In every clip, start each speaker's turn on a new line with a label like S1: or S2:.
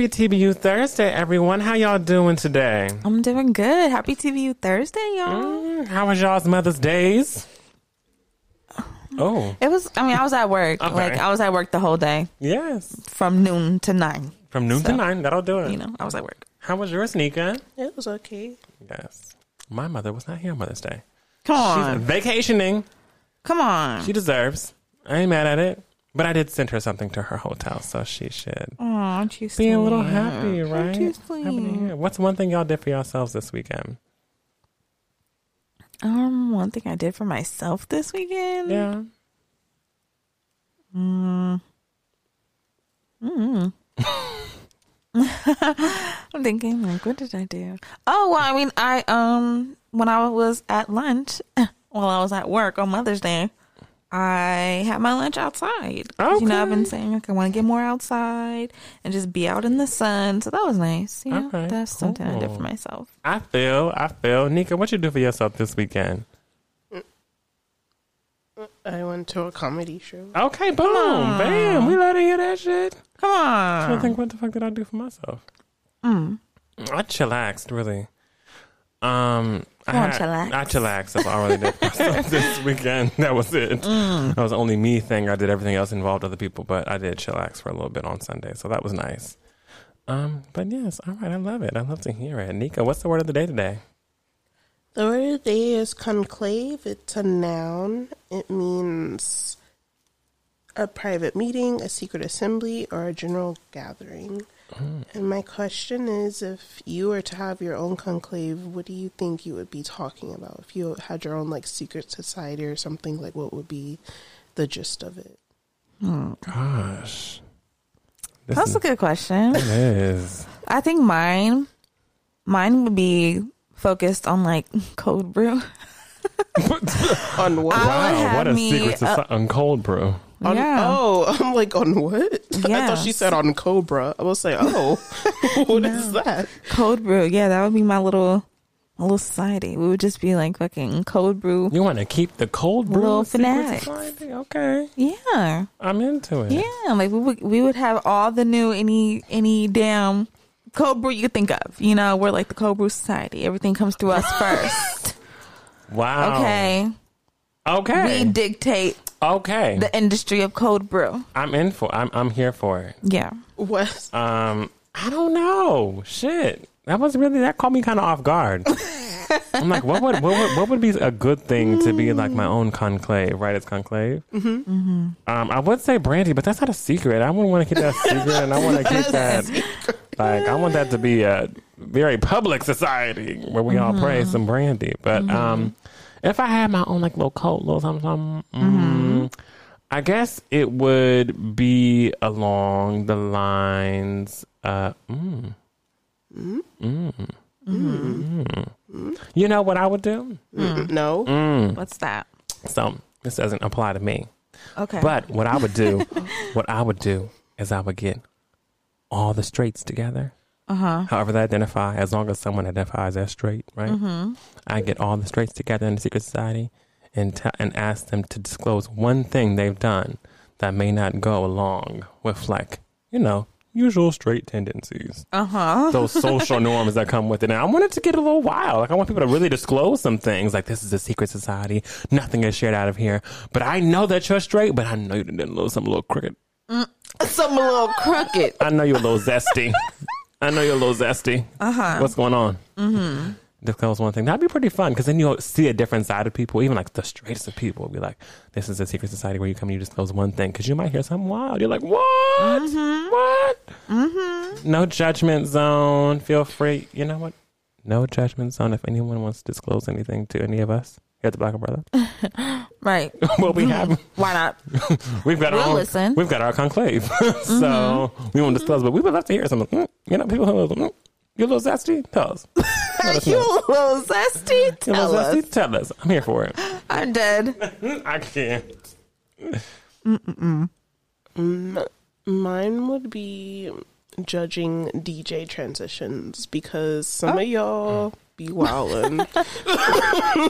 S1: Well, hey.
S2: Hey,
S1: Happy TBU Thursday, everyone. How y'all doing today?
S2: I'm doing good. Happy TBU Thursday, y'all.
S1: Mm, How was y'all's Mother's Days? Oh,
S2: It was. I mean, I was at work.
S1: Okay.
S2: Like I was at work the whole day
S1: yes.
S2: from noon to nine.
S1: From noon to nine, that'll do it.
S2: You know, I was at work.
S1: How was yours, Nika?
S3: It was okay.
S1: Yes. My mother was not here on Mother's Day.
S2: Come on.
S1: She's
S2: on,
S1: vacationing.
S2: come on.
S1: She deserves. I ain't mad at it. But I did send her something to her hotel, so she should
S2: Oh, aren't
S1: be a little
S2: sweet?
S1: happy, right?
S2: Aren't
S1: Happy to
S2: sweet?
S1: What's one thing y'all did for yourselves this weekend?
S2: Um, one thing I did for myself this weekend.
S1: Yeah.
S2: Mm. Mm. I'm thinking, like, what did I do? Oh, well, I mean, I um, when I was at lunch, while I was at work on Mother's Day, I had my lunch outside. 'Cause, You know, I've been saying like I want to get more outside and just be out in the sun. So that was nice. You know,
S1: Okay,
S2: that's something I did for myself.
S1: I feel, I feel. Nika, what you do for yourself this weekend?
S3: I went to a comedy show.
S1: Okay, boom, bam. We let her hear that shit.
S2: Come on.
S1: I
S2: on.
S1: think, what the fuck did I do for myself?
S2: Mm.
S1: I chillaxed, really. Um, I,
S2: Come on,
S1: had-
S2: chillax.
S1: I chillaxed. That's all I really did for myself this weekend. That was it.
S2: Mm.
S1: That was the only me thing. I did everything else involved other people, but I did chillax for a little bit on Sunday, so that was nice. Um, but yes, all right. I love it. I love to hear it. Nika, what's the word of the day today?
S3: The word of the day is conclave. It's a noun. It means a private meeting, a secret assembly, or a general gathering. And my question is if you were to have your own conclave, what do you think you would be talking about? If you had your own like secret society or something, like what would be the gist of it?
S1: Oh Gosh, this
S2: That's
S1: is,
S2: a good question.
S1: it is.
S2: I think mine, mine would be focused on like cold brew.
S3: On what?
S1: Wow, what a
S2: me
S1: secret
S2: a-
S1: society uh, on cold brew.
S3: On,
S2: yeah.
S3: Oh, I'm like on what? I
S2: Yeah.
S3: thought she said on Cobra. I was say, oh, what is that?
S2: Cold brew. Yeah, that would be my little, my little society. We would just be like fucking cold brew.
S1: You want to keep the cold brew
S2: Little
S1: secret
S2: fanatics.
S1: society? Okay,
S2: Yeah,
S1: I'm into it.
S2: yeah. Like we would, we would have all the new any any damn cold brew you think of. You know, we're like the cold brew society. Everything comes through us first.
S1: Wow.
S2: Okay,
S1: Okay.
S2: we dictate
S1: okay.
S2: the industry of cold brew.
S1: I'm in for. I'm. I'm here for it.
S2: Yeah.
S3: What?
S1: Um. I don't know. Shit. That was really that caught me kind of off guard. I'm like, what would, what would what would be a good thing to be like my own conclave, right? It's conclave. Mm-hmm. Um, I would say brandy, but that's not a secret. I wouldn't want to keep that secret, and I want to keep that like I want that to be a very public society where we all praise some brandy. But um, if I had my own like little coat, little something, something mm, I guess it would be along the lines. Uh, mm, mm, mm. You know what I would do?
S3: No.
S1: Mm.
S2: What's that?
S1: So this doesn't apply to me.
S2: Okay.
S1: But what I would do, what I would do is I would get all the straights together.
S2: Uh-huh.
S1: However they identify, as long as someone identifies as straight, right?
S2: Mm-hmm.
S1: I get all the straights together in the secret society and t- and ask them to disclose one thing they've done that may not go along with like you know usual straight tendencies,
S2: Uh-huh.
S1: those social norms that come with it. And I want it to get a little wild. Like I want people to really disclose some things. Like this is a secret society. Nothing is shared out of here. But I know that you're straight. But I know you did a little something a little crooked.
S2: Some a little crooked.
S1: I know you're a little zesty. I know you're a little zesty.
S2: Uh-huh.
S1: What's going on? Mm-hmm. Disclose one thing. That'd be pretty fun because then you'll see a different side of people. Even like the straightest of people be like, "This is a secret society where you come and you disclose one thing." Because you might hear something wild. You're like, "What? What?" Mm-hmm. No judgment zone. Feel free. You know what? No judgment zone. If anyone wants to disclose anything to any of us here at the Black Umbrella,
S2: Right.
S1: well, we have
S2: Why not?
S1: we've got
S2: We'll
S1: our own,
S2: listen.
S1: we've got our conclave, so we won't disclose. But we would love to hear something. Mm, You know, people who mm, you a little zesty. Tell us. Us
S2: you
S1: know.
S2: a little zesty?
S1: You a
S2: Tell
S1: little
S2: us.
S1: zesty? Tell us. I'm here for it.
S2: I'm dead.
S1: I can't.
S3: Mm, Mine would be judging DJ transitions because some of y'all be wildin'.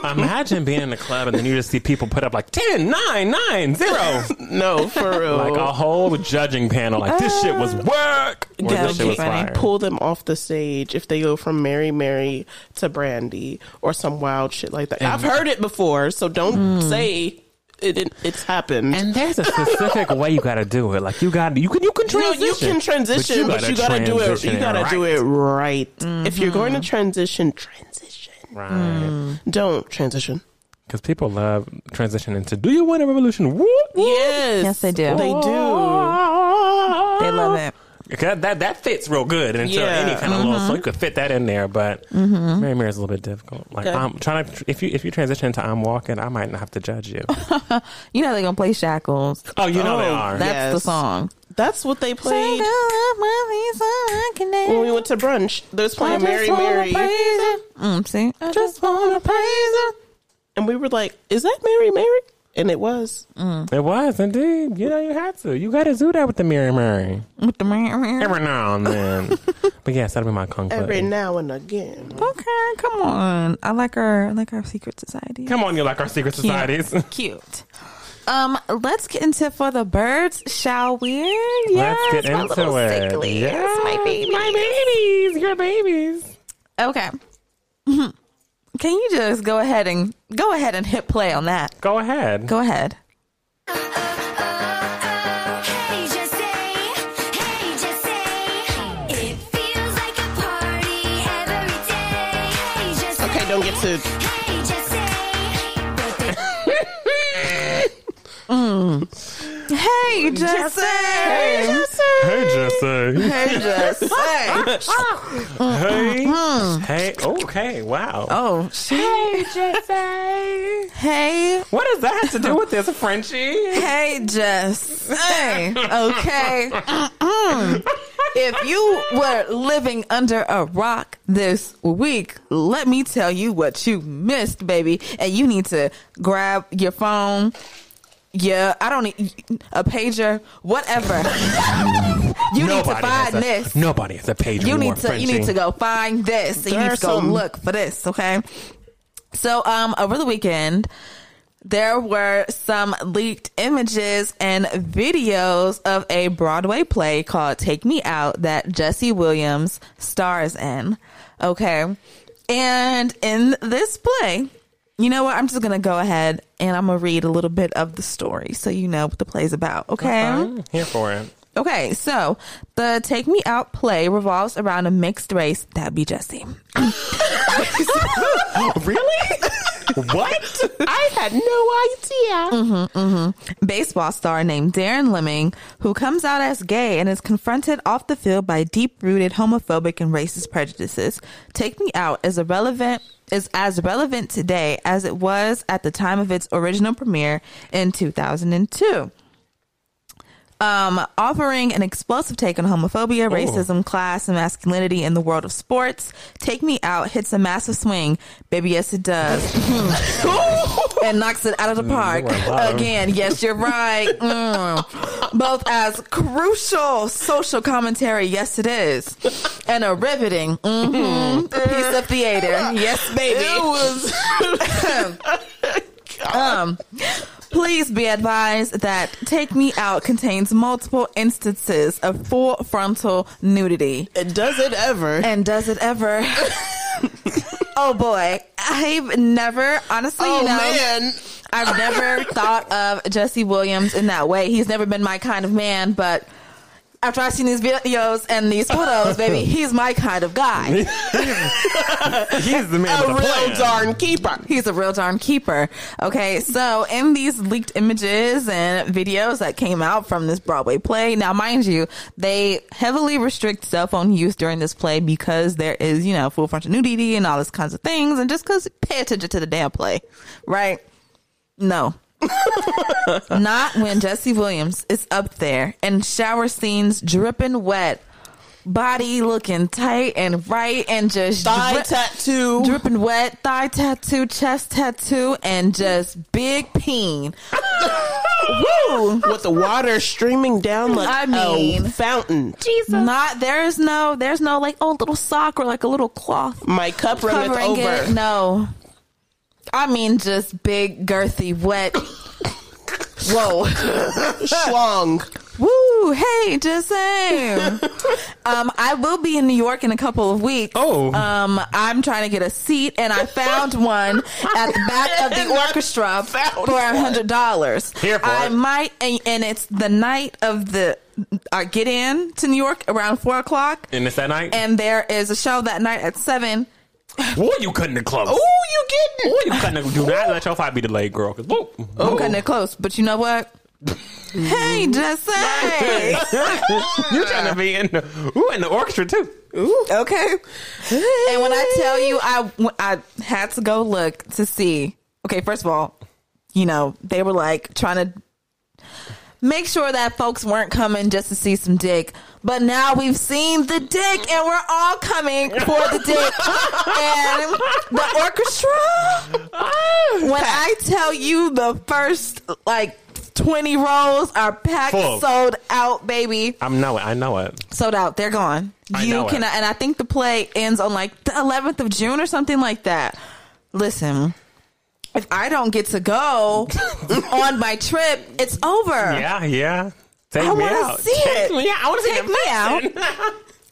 S1: Imagine being in a club and then you just see people put up like 10, 9, 9, 0.
S3: no, for real.
S1: like a whole judging panel. Like this shit was uh, work. Or
S2: That
S1: this shit was fire.
S3: pull them off the stage if they go from Mary Mary to Brandy or some wild shit like that. I've heard it before, so don't hmm. say it, it, it's happened.
S1: And there's a specific way you got to do it. Like you got you can you can
S3: you, know,
S1: transition.
S3: you can transition, but you gotta, do it. You gotta do it right. If you're going to
S2: Mm-hmm.
S3: transition, transition.
S1: right.
S3: Don't transition.
S1: Because people love transition into "Do you want a revolution?" Whoop, whoop.
S3: Yes,
S2: Yes, they do.
S3: They do.
S2: They love it.
S1: Okay, that that fits real good into
S3: Yeah.
S1: any kind of little, so you could fit that in there. But
S2: Mm-hmm.
S1: Mary is a little bit difficult. Like
S3: Okay.
S1: I'm trying to, if you if you transition into I'm walking, I might not have to judge you.
S2: You know they're gonna play Shackles.
S1: Oh, you know they
S3: Oh,
S1: are.
S2: That's
S3: Yes.
S2: the song.
S3: That's what they played when we went to brunch. They was playing Mary Mary,
S2: Mm, see, I just wanna praise it.
S3: and we were like, "Is that Mary Mary?" And it was.
S1: It was indeed. You know, you had to. You got to do that with the Mary Mary
S2: with the Mary Mary.
S1: every now and then. but yes, that'll be my conclusion.
S3: Every now and again.
S2: Okay, come on. I like our I like our secret society.
S1: Come on, you like our secret
S2: Cute.
S1: societies.
S2: Cute. Um, let's get into for the birds, shall we? Yes,
S1: Let's get
S2: my
S1: into
S2: little
S1: it.
S2: sicklies,
S1: Yeah,
S2: my baby,
S1: my babies, your babies.
S2: Okay. Can you just go ahead and go ahead and hit play on that?
S1: Go ahead.
S2: Go ahead.
S4: Hey, just say, hey, just say, it feels like a party every day. Hey, just say,
S3: Okay, don't get to.
S4: hey, just say, mm.
S2: Hey, just say.
S1: Hey, Jesse.
S2: Hey, just say.
S1: Hey. Mm-hmm. Hey. Okay. Wow.
S2: Oh, hey, Jesse. Hey,
S1: What does that have to do with this, Frenchie?
S2: hey, Jess. Hey, okay. Mm-mm. If you were living under a rock this week, let me tell you what you missed, baby. And you need to grab your phone. Yeah, I don't need a pager, whatever. You need to
S1: Nobody
S2: find
S1: a,
S2: this.
S1: Nobody has a page
S2: you need to
S1: Frenchie.
S2: you need to go find this. You need
S3: are
S2: to go
S3: some-
S2: look for this, okay? So um over the weekend there were some leaked images and videos of a Broadway play called Take Me Out that Jesse Williams stars in. Okay. And in this play, you know what? I'm just going to go ahead and I'm going to read a little bit of the story so you know what the play's about. Okay.
S1: I'm here for it.
S2: Okay, so the Take Me Out play revolves around a mixed race. That'd be Jesse.
S1: really? what?
S3: I had no idea. Mm-hmm, mm-hmm.
S2: Baseball star named Darren Lemming, who comes out as gay and is confronted off the field by deep rooted homophobic and racist prejudices. Take Me Out is a relevant is as relevant today as it was at the time of its original premiere in 2002. Um, offering an explosive take on homophobia, racism, class, and masculinity in the world of sports. Take Me Out hits a massive swing. Baby, yes, it does. and knocks it out of the park.
S1: you.
S2: Again, yes, you're right. Mm. Both as crucial social commentary, yes, it is, and a riveting mhm, piece of theater. Yes, baby.
S3: It was.
S2: Um, please be advised that Take Me Out contains multiple instances of full frontal nudity.
S3: Does it ever?
S2: And does it ever? oh boy. I've never, honestly,
S3: oh
S2: you know,
S3: man.
S2: I've never thought of Jesse Williams in that way. He's never been my kind of man, but after I've seen these videos and these photos, baby, he's my kind of guy.
S1: He's the man
S3: A
S1: with the
S3: real
S1: plan.
S3: darn keeper.
S2: He's a real darn keeper. Okay, so in these leaked images and videos that came out from this Broadway play, now mind you, they heavily restrict cell phone use during this play because there is, you know, full frontal nudity and all this kinds of things, and just because pay attention to the damn play, right? No. Not when Jesse Williams is up there and shower scenes dripping wet, body looking tight and right, and just
S3: Thigh
S2: drip-
S3: tattoo.
S2: dripping wet, thigh tattoo, chest tattoo, and just big peen. Woo!
S3: with the water streaming down like
S2: I mean-
S3: a fountain. Jesus.
S2: Not there's no there's no like oh little sock or like a little cloth
S3: My cup runneth over.
S2: it. No, I mean just big girthy wet. Whoa.
S3: Schlong.
S2: Woo! Hey, just saying. um, I will be in New York in a couple of weeks.
S1: Oh.
S2: Um, I'm trying to get a seat, and I found one at the back of the orchestra for a hundred dollars.
S1: Here for
S2: I
S1: it.
S2: might, and, and it's the night of the. I get in to New York around four o'clock,
S1: And it's that night.
S2: and there is a show that night at seven.
S1: Boy, you cutting it close.
S3: Ooh, you getting
S1: Boy, you cutting it. Do not let your flight be delayed, girl. 'cause whoop.
S2: I'm cutting it close, but you know what? hey, mm-hmm. just say.
S1: You're trying to be in the, ooh, in the orchestra too. Ooh.
S2: Okay. And when I tell you, I I had to go look to see. Okay, first of all, you know they were like trying to make sure that folks weren't coming just to see some dick. But now we've seen the dick, and we're all coming for the dick and the orchestra. When I tell you the first like. 20 rows are packed,
S1: Full.
S2: sold out, baby
S1: I know it. I know it.
S2: sold out. They're gone.
S1: I
S2: you
S1: know it.
S2: can, and I think the play ends on like the 11th of June or something like that. Listen, if I don't get to go on my trip, it's over.
S1: Yeah, yeah. Take
S2: I
S1: me out.
S2: see
S1: Take
S2: it.
S1: me out. I want to
S2: Take me out.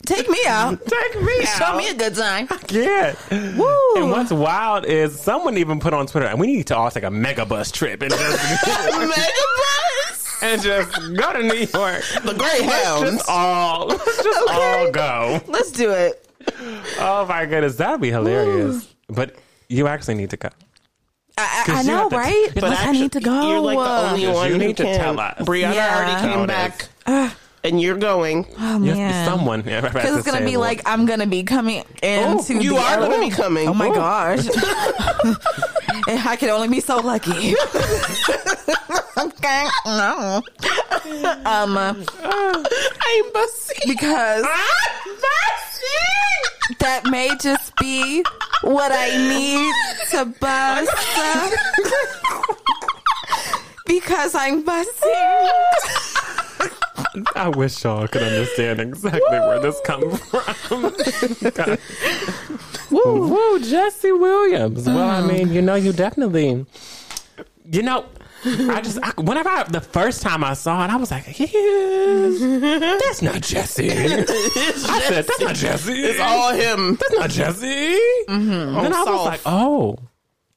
S2: Take me out.
S1: Take me out.
S2: Show me a good time.
S1: Yeah.
S2: Woo.
S1: And what's wild is someone even put on Twitter, and we need to all take a mega bus trip and just,
S3: Megabus?
S1: and just go to New York.
S3: The Greyhounds.
S1: All, let's just all go.
S2: Let's do it.
S1: Oh my goodness, that'd be hilarious. But you actually need to go.
S2: I, I,
S1: 'Cause
S2: I know,
S1: to-
S2: right?
S1: But
S2: But I need to go.
S3: You're like the only one
S1: you
S3: who
S1: need to
S3: can.
S1: tell us.
S3: Brianna
S2: Yeah.
S3: already
S1: How
S3: came
S1: it
S3: back, and you're going.
S2: oh
S1: You have to be
S2: man,
S1: someone.
S2: because it's gonna be like I'm gonna be coming oh, into.
S3: you
S2: the
S3: are gonna be coming.
S2: Oh my
S3: Ooh.
S2: gosh, and I can only be so lucky. okay, no. Um,
S3: I'm busting.
S2: because that may just be what I need to bust. because I'm busting.
S1: I wish y'all could understand exactly where this comes from. woo, woo, Jesse Williams. Well, I mean, you know, you definitely, you know, I just I, whenever I, the first time I saw it, I was like, yeah, that's not Jesse. I said, that's not Jesse.
S3: It's all him.
S1: that's not Jesse. Mm-hmm. And then I was like, oh,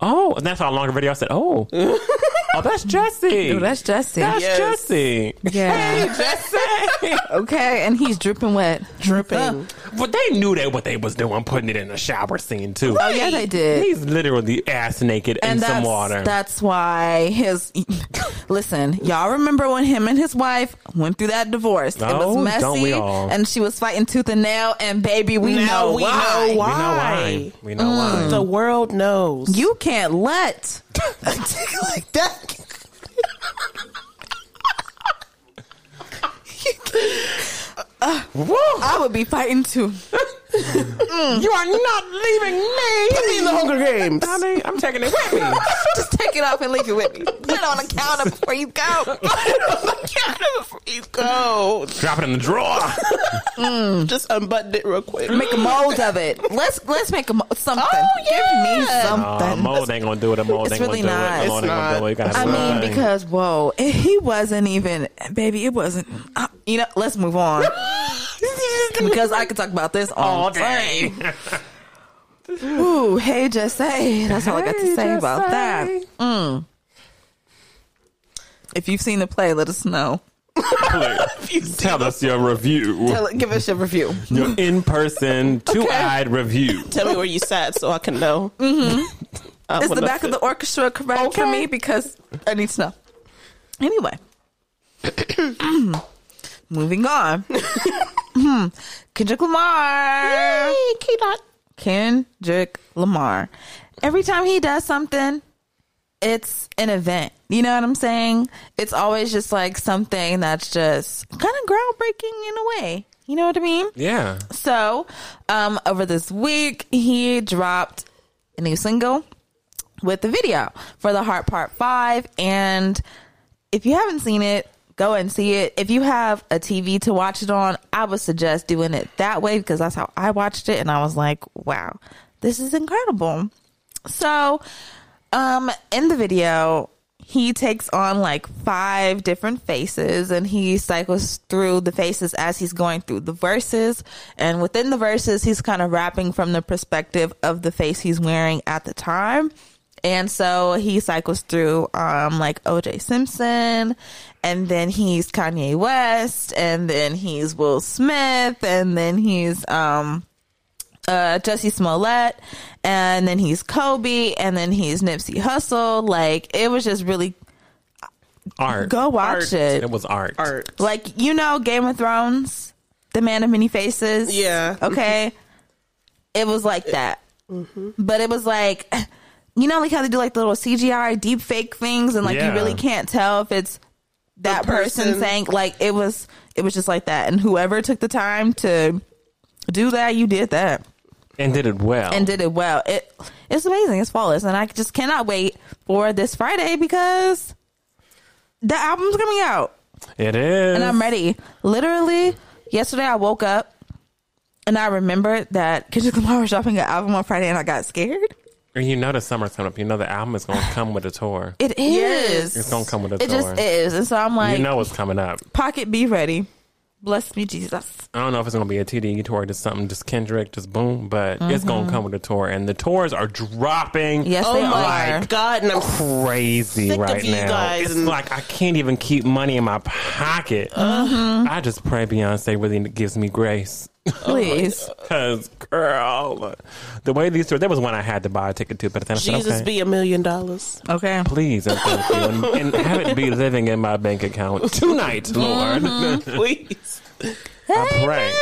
S1: oh, and that's how longer video I said, oh, oh, that's Jesse.
S2: Oh, that's Jesse.
S1: That's
S3: Yes.
S1: Jesse.
S2: Yeah.
S1: Jesse.
S2: Okay, and he's dripping wet.
S3: Dripping.
S1: But they knew that what they was doing, putting it in a shower scene too.
S2: Oh yeah, they did.
S1: He's literally ass naked in
S2: and
S1: some water.
S2: That's why his. listen, y'all remember when him and his wife went through that divorce? it
S1: Oh,
S2: was messy,
S1: don't we all?
S2: and she was fighting tooth and nail. And baby, we
S3: Now
S2: know
S3: we
S2: why.
S3: know
S1: we know
S3: why.
S1: why. We know why. Mm.
S3: The world knows.
S2: You can't let
S3: like that.
S2: Uh, I would be fighting too.
S1: You are not leaving me.
S3: Put me in the Hunger Games.
S1: I mean, I'm taking it with me.
S2: Just take it off and leave it with me. Put it on the counter before you go.
S3: Put it on the counter before you go,
S1: Drop it in the drawer.
S3: just unbutton it real quick.
S2: Make a mold of it. Let's let's make a mo- something.
S3: Oh,
S2: Give me
S3: yeah.
S1: Uh, mold ain't gonna do it. A mold
S2: It's
S1: ain't
S2: really
S1: gonna do
S2: not.
S1: it. A mold
S3: It's
S1: ain't gonna do
S3: not.
S1: it.
S2: I mean,
S1: something.
S2: because whoa, he wasn't even, baby. It wasn't. Uh, you know, let's move on because I could talk about this all,
S1: all
S2: day.
S1: day.
S2: Ooh, hey, just say. That's all I got to say
S1: just
S2: about that. Mm. If you've seen the play, let us know.
S1: Tell us your review.
S2: Tell, give us your review.
S1: Your in-person, two-eyed review.
S3: Tell me where you sat so I can know. Mm-hmm.
S2: Is the back of the orchestra correct for me? Because I need to know. Anyway, moving on. Hmm. Kendrick Lamar. Yay, K dot. Kendrick Lamar. Every time he does something, it's an event. You know what I'm saying? It's always just like something that's just kind of groundbreaking in a way. You know what I mean?
S1: Yeah.
S2: So, um, over this week, he dropped a new single with the video for the Heart Part 5. And if you haven't seen it, go and see it. If you have a TV to watch it on, I would suggest doing it that way because that's how I watched it and I was like, wow, this is incredible. So, um in the video, he takes on like five different faces and he cycles through the faces as he's going through the verses and within the verses he's kind of rapping from the perspective of the face he's wearing at the time and so he cycles through um like OJ Simpson and then he's Kanye West and then he's Will Smith and then he's um uh Jussie Smollett and then he's Kobe and then he's Nipsey Hussle like it was just really
S1: Art.
S2: go watch
S3: Art.
S2: it
S1: It was art.
S3: Art.
S2: like you know Game of Thrones the man of many faces
S3: Yeah.
S2: okay it was like that but it was like you know like how they do like the little CGI deep fake things and like
S1: Yeah.
S2: you really can't tell if it's that person.
S3: person.
S2: saying like it was it was just like that and whoever took the time to do that you did that
S1: And did it well.
S2: and did it well it it's amazing it's flawless and I just cannot wait for this Friday because the album's coming out
S1: it is.
S2: and I'm ready. Literally, yesterday I woke up and I remembered that Kendrick Lamar was dropping an album on Friday and I got scared.
S1: And you know the summer's coming up. You know the album is going to come with a tour.
S2: It is.
S1: It's gonna come with a tour.
S2: It just is. And so I'm like,
S1: you know it's coming up.
S2: pocket be ready. Bless me, Jesus.
S1: I don't know if it's going to be a TDE tour, just something, just Kendrick, just boom, but it's going to come with a tour. And the tours are dropping
S2: Mm-hmm. Yes,
S3: Oh
S2: they
S3: my
S2: are.
S3: god! And I'm
S1: crazy
S3: Sick of
S1: right
S3: you
S1: now.
S3: guys
S1: it's
S3: and-
S1: like I can't even keep money in my pocket.
S2: Mm-hmm.
S1: I just pray Beyonce really gives me grace.
S2: Please.
S1: Because, girl, the way these tours, there was one I had to buy a ticket to, but then I said,
S3: Jesus
S1: okay.
S3: be a million dollars.
S2: Okay.
S1: Please and thank you, and, and have it be living in my bank account tonight, Lord.
S2: Mm-hmm.
S3: Please.
S1: I pray.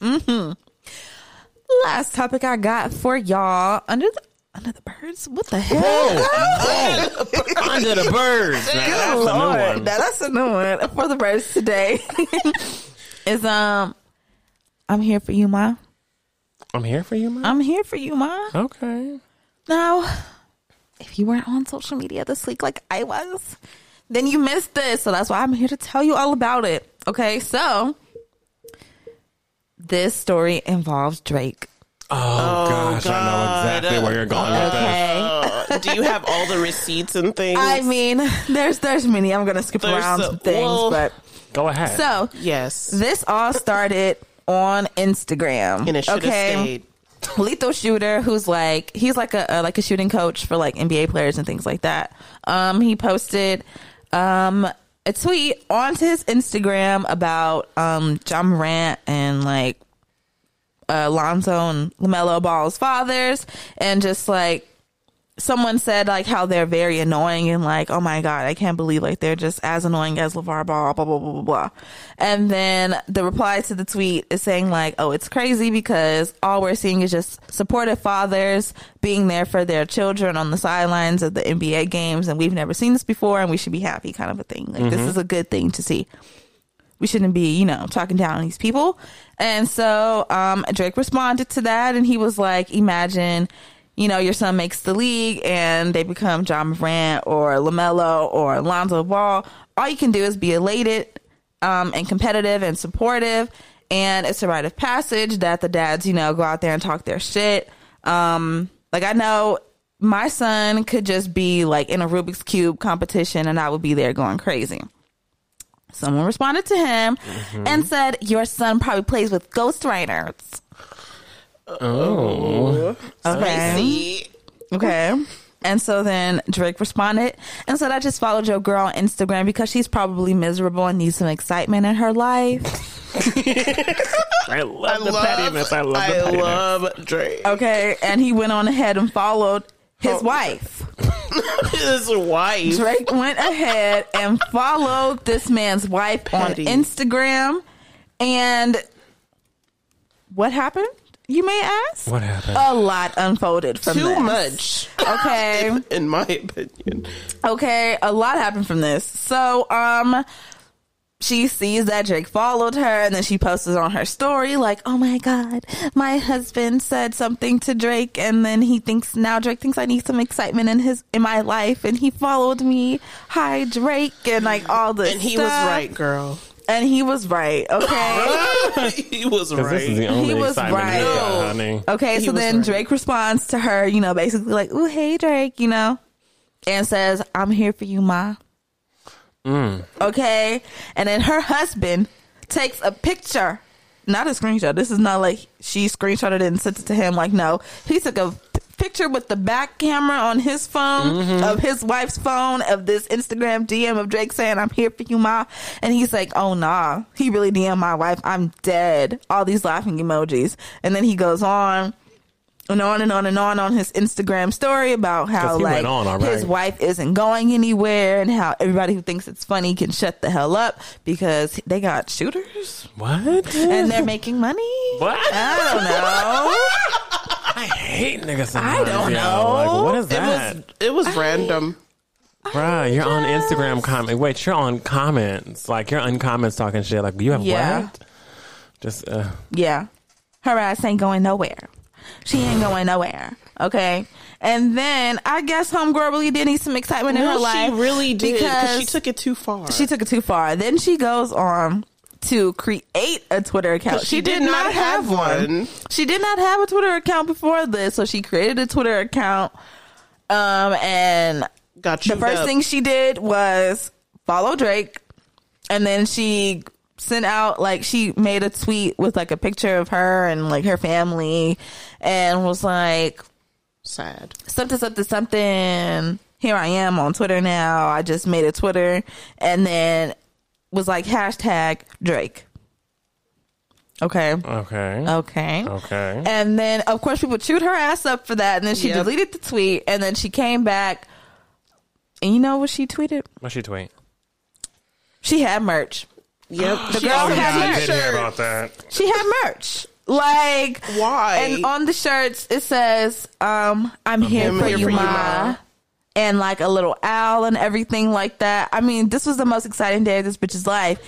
S2: mm-hmm. Last topic I got for y'all under the under the birds. What the hell?
S1: Under the birds. Now, that's a new
S2: Lord,
S1: one.
S2: now that's a new one for the birds today. is um, I'm here for you, ma.
S1: I'm here for you, Ma?
S2: I'm here for you, ma.
S1: Okay.
S2: Now, if you weren't on social media this week like I was, then you missed this. So that's why I'm here to tell you all about it. Okay, so this story involves Drake.
S1: Oh, gosh, I know exactly where you're going with this.
S2: Okay.
S3: Uh, do you have all the receipts and things?
S2: I mean, there's there's many. I'm gonna skip
S3: There's
S2: around
S3: a-
S2: some things,
S3: well-
S2: but
S1: Go ahead.
S2: so
S3: yes.
S2: this all started on Instagram.
S3: and it should have
S2: okay.
S3: stayed.
S2: lethal shooter who's like he's like a, a like a shooting coach for like nba players and things like that um he posted um a tweet onto his instagram about um ja morant and like uh lonzo and lamelo ball's fathers and just like someone said like how they're very annoying and like, oh my god, I can't believe like they're just as annoying as LaVar Ball, blah blah blah blah blah. And then the reply to the tweet is saying like, oh, it's crazy because all we're seeing is just supportive fathers being there for their children on the sidelines of the NBA games, and we've never seen this before, and we should be happy, kind of a thing. Like this is a good thing to see we shouldn't be, you know, talking down on these people. And so um, Drake responded to that, and he was like, "Imagine, you know, your son makes the league, and they become Ja Morant or Lamelo or Alonzo Ball. All you can do is be elated um, and competitive and supportive, and it's a rite of passage that the dads, you know, go out there and talk their shit. Um, like I know." My son could just be like in a Rubik's Cube competition and I would be there going crazy. Someone responded to him mm-hmm. and said, Your son probably plays with ghostwriters.
S1: oh.
S2: Okay.
S3: See,
S2: Okay. And so then Drake responded and said, I just followed your girl on Instagram because she's probably miserable and needs some excitement in her life.
S1: I love the pettiness. I love the
S3: I
S1: pettiness.
S3: love Drake.
S2: Okay. And he went on ahead and followed his
S3: Oh.
S2: wife.
S3: His wife.
S2: Drake went ahead and followed this man's wife
S3: Petty.
S2: on Instagram. And what happened? You may ask.
S1: What happened?
S2: A lot unfolded from
S3: Too
S2: this.
S3: much,
S2: Okay.
S3: in my opinion.
S2: Okay, a lot happened from this. So, um, she sees that Drake followed her and then she posts on her story like, "Oh my god, my husband said something to Drake and then he thinks now Drake thinks I need some excitement in his in my life and he followed me. Hi Drake." And like all this
S3: And he was right, girl.
S2: And he was right. Okay.
S3: he was
S1: Because this is the
S3: right.
S1: only
S2: He was right.
S1: you got, honey.
S2: Okay,
S3: He
S2: so then
S3: right.
S2: Drake responds to her, you know, basically like, "Ooh, hey Drake," you know, and says, "I'm here for you, ma."
S1: Mm.
S2: Okay, and then her husband takes a picture, not a screenshot. This is not like she screenshotted it and sent it to him. Like, no, he took a p- picture with the back camera on his phone
S1: Mm-hmm.
S2: of his wife's phone of this Instagram DM of Drake saying, "I'm here for you, ma," and he's like, "Oh nah, he really DM my wife. I'm dead." All these laughing emojis, and then he goes on and on and on and on on his Instagram story about how like
S1: on, all
S2: his wife isn't going anywhere and how everybody who thinks it's funny can shut the hell up because they got shooters
S1: What?
S2: and they're making money.
S1: What?
S2: I don't know.
S1: I hate niggas.
S2: I don't
S1: yo.
S2: know.
S1: Like, what is
S3: It
S1: that?
S3: was it was random.
S1: Bruh, you're on Instagram comment. Wait, you're on comments. Like you're on comments talking shit. Like you have
S2: Yeah.
S1: what? Just uh,
S2: Yeah. Her ass ain't going nowhere. She ain't going nowhere. Okay. And then I guess Homegirl really did need some excitement in her
S3: No,
S2: life.
S3: she really did because she took it too far.
S2: she took it too far. Then she goes on to create a Twitter account.
S3: she did not have one.
S2: She did not have a Twitter account before this, so she created a Twitter account. Um, and
S3: got
S2: the first thing she did was follow Drake, and then she sent out like she made a tweet with like a picture of her and like her family, and was like
S3: sad.
S2: something something something. Here I am on Twitter now. I just made a Twitter, and then was like hashtag Drake. Okay.
S1: okay.
S2: Okay.
S1: Okay.
S2: And then, of course, people chewed her ass up for that. And then she
S3: Yep.
S2: deleted the tweet. And then she came back. And you know what she tweeted?
S1: What she tweet?
S2: She had merch.
S3: Yep.
S2: The girl
S3: also
S2: had
S3: had
S2: merch.
S1: I did hear
S3: shirt.
S1: about that.
S2: She had merch. Like
S3: Why?
S2: And on the shirts it says, um, I'm, here,
S3: here
S2: for,
S3: for
S2: you,
S3: you,
S2: ma.
S3: Ma.
S2: And like a little owl and everything like that. I mean, this was the most exciting day of this bitch's life.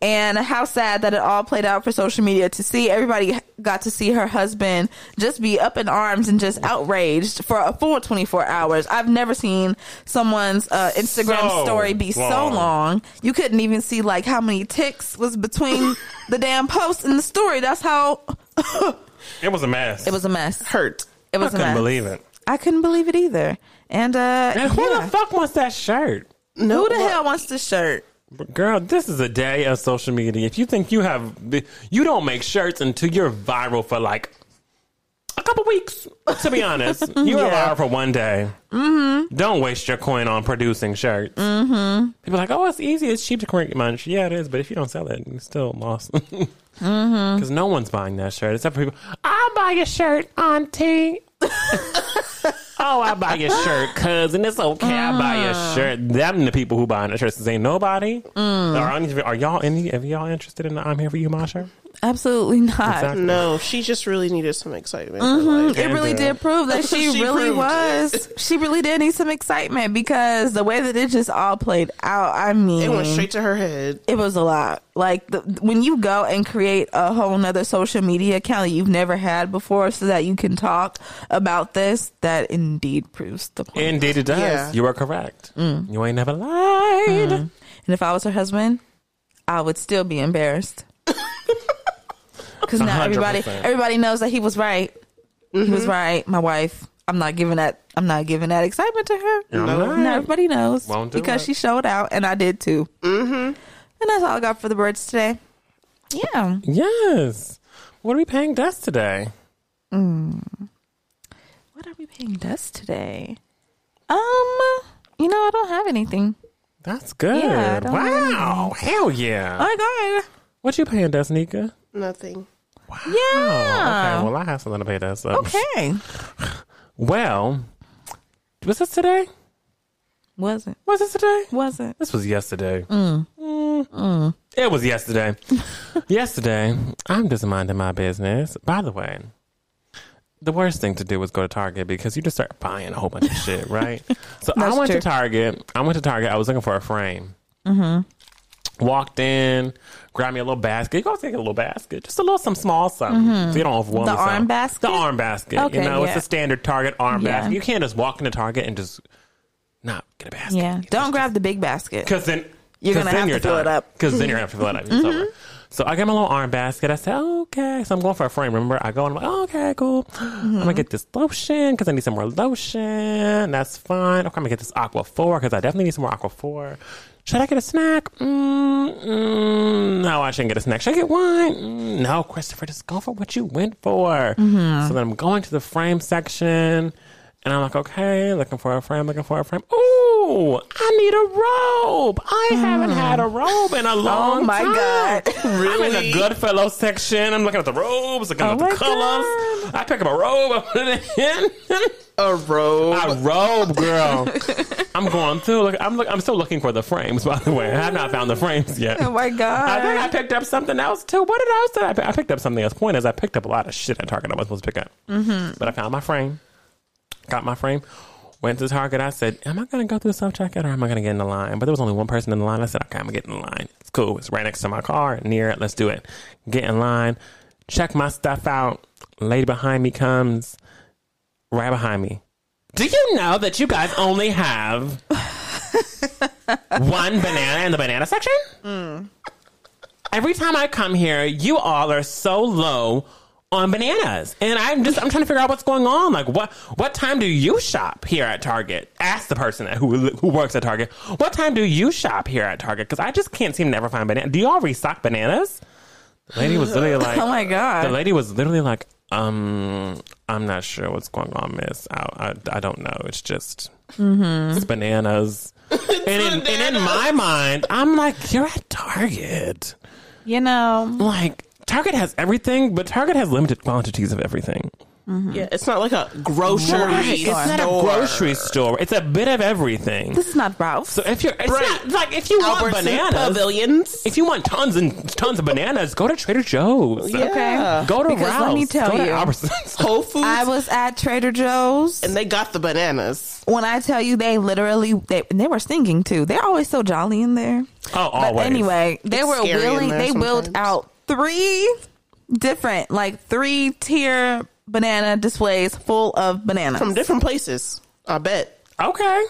S2: And how sad that it all played out for social media to see everybody got to see her husband just be up in arms and just outraged for a full 24 hours. I've never seen someone's uh, Instagram
S1: So
S2: story be so
S1: long.
S2: long. You couldn't even see like how many ticks was between the damn post and the story. That's how
S1: It was a mess.
S2: it was a mess.
S3: hurt.
S2: It was a mess.
S1: I couldn't
S2: mess.
S1: believe it.
S2: I couldn't believe it either. And uh,
S1: And who
S2: yeah.
S1: the fuck wants that shirt?
S3: No,
S2: who the hell wants this shirt?
S1: Girl, this is a day of social media. If you think you have, you don't make shirts until you're viral for like a couple weeks. To be honest, you are viral for one day. Mm-hmm. Don't waste your coin on producing shirts. Mm-hmm. People are like, oh, it's easy, it's cheap to create munch. Yeah, it is, but if you don't sell it, you still lost. Because no one's buying that shirt except for people. I'll buy your shirt, Auntie. oh, I buy your shirt, cousin. It's okay. I buy your mm. shirt. Them the people who buying the shirts. Ain't nobody. Mm. Are, any, are y'all any? Are y'all interested in the "I'm Here for You" my shirt?
S2: Absolutely not.
S1: Exactly.
S3: No, she just really needed some excitement. in her life.
S2: It really
S1: uh,
S2: did prove that she,
S3: She
S2: really
S3: proved
S2: was. She really did need some excitement because the way that it just all played out. I mean,
S3: It went straight to her head.
S2: it was a lot. Like the, when you go and create a whole nother social media account that you've never had before, so that you can talk about this, that indeed proves the point.
S1: Indeed, it does.
S3: Yeah.
S1: You are correct. You ain't never lied.
S2: and if I was her husband, I would still be embarrassed. Because now everybody
S1: 100%.
S2: everybody knows that he was right. He was right. My wife. I'm not giving that. I'm not giving that excitement to her.
S1: I'm not.
S2: Everybody knows
S1: Won't do
S2: because
S1: it.
S2: she showed out, and I did too. Mm-hmm. And that's all I got for the birds today. Yeah.
S1: Yes. What are we paying dust today?
S2: What are we paying dust today? Um, you know, I don't have anything.
S1: That's good.
S2: Yeah, I don't
S1: wow. Hell yeah.
S2: I got it.
S1: what you paying dust, Nika?
S3: Nothing.
S1: Oh,
S2: Yeah.
S1: okay. Well, I have something to pay dust. Up.
S2: Okay.
S1: Well, was this today?
S2: Wasn't.
S1: Was this today?
S2: Wasn't.
S1: This was yesterday. Mm. It was yesterday. yesterday, I'm just minding my business. By the way, the worst thing to do was go to Target because you just start buying a whole bunch of shit, right? So I went
S2: true.
S1: to Target. I went to Target. I was looking for a frame. Mm-hmm. Walked in, grabbed me a little basket. You go take a little basket, just a little some small something, so you don't overwhelm
S2: Mm-hmm. The
S1: yourself.
S2: arm basket?
S1: The arm basket.
S2: Okay,
S1: you know, it's
S2: yeah.
S1: a standard Target arm
S2: Yeah.
S1: basket. You can't just walk into Target and just not get a basket.
S2: Yeah. Don't grab the big basket.
S1: Because then
S2: you're gonna have to fill it up. Mm-hmm.
S1: Because then you're gonna have to fill it up. It's over. So I get my little arm basket. I oh, okay. So I'm going for a frame. Remember, I go and I'm like, oh, okay, cool. I'm
S2: Mm-hmm.
S1: gonna get this lotion because I need some more lotion. That's fine. Okay, I'm gonna get this Aquaphor because I definitely need some more Aquaphor. Should I get a snack? Mm, mm, no, I shouldn't get a snack. Should I get wine? Mm, no, Christopher, just go for what you went for.
S2: Mm-hmm.
S1: So then I'm going to the frame section. And I'm like, okay, looking for a frame, looking for a frame. Ooh, I need a robe. I haven't had a robe in a long
S2: time. Oh my
S1: time.
S2: God.
S1: I'm in the Goodfellow section. I'm looking at the robes, looking
S2: Oh
S1: at the colors. I pick up a robe, I put it in.
S3: A robe.
S1: a robe, girl. I'm going through. Look, I'm look, I'm still looking for the frames. By the way, I have not found the frames yet.
S2: Oh my god.
S1: I think I picked up something else too. What did I else did I pick? I picked up something else. Point is, I picked up a lot of shit at Target I was supposed to pick up. Mm-hmm. But I found my frame. Got my frame. Went to Target. I said, "Am I going to go through the self checkout or am I going to get in the line?" But there was only one person in the line. I said, "Okay, I'm gonna get in the line. It's cool. It's right next to my car, near it. Let's do it. Get in line. Check my stuff out. Lady behind me comes. Right behind me. Do you know that you guys only have one banana in the banana section? Mm. Every time I come here, you all are so low on bananas, and I'm just I'm trying to figure out what's going on. Like, what what time do you shop here at Target? Ask the person who who works at Target. What time do you shop here at Target? Because I just can't seem to ever find banana. Do y'all restock bananas? The lady was literally like,
S2: Oh my God.
S1: The lady was literally like, um, I'm not sure what's going on, Miss. I I, I don't know. It's just
S2: Mm-hmm.
S1: it's bananas. and, in, and in my mind, I'm like, you're at Target.
S2: you know.
S1: Like Target has everything, but Target has limited quantities of everything. Mm-hmm.
S3: yeah, it's not like a grocery
S1: Right. It's
S3: store.
S1: not a grocery store. It's a bit of everything.
S2: This is not Ralph.
S1: So if you're, it's
S3: Right.
S1: not like if you want bananas,
S3: pavilions.
S1: if you want tons and tons of bananas, go to Trader Joe's.
S3: Yeah.
S2: Okay.
S1: Go to
S2: Because
S1: Ralph's.
S2: let me tell
S1: go
S2: you.
S1: Albertsons.
S3: Whole Foods.
S2: I was at Trader Joe's.
S3: and they got the bananas.
S2: when I tell you they literally they they were singing too. They're always so jolly in there.
S1: Oh,
S2: But
S1: always.
S2: anyway, they
S3: It's
S2: were willing.
S3: there
S2: They willed out three different, like three tier banana displays full of bananas.
S3: From different places. I bet.
S1: Okay,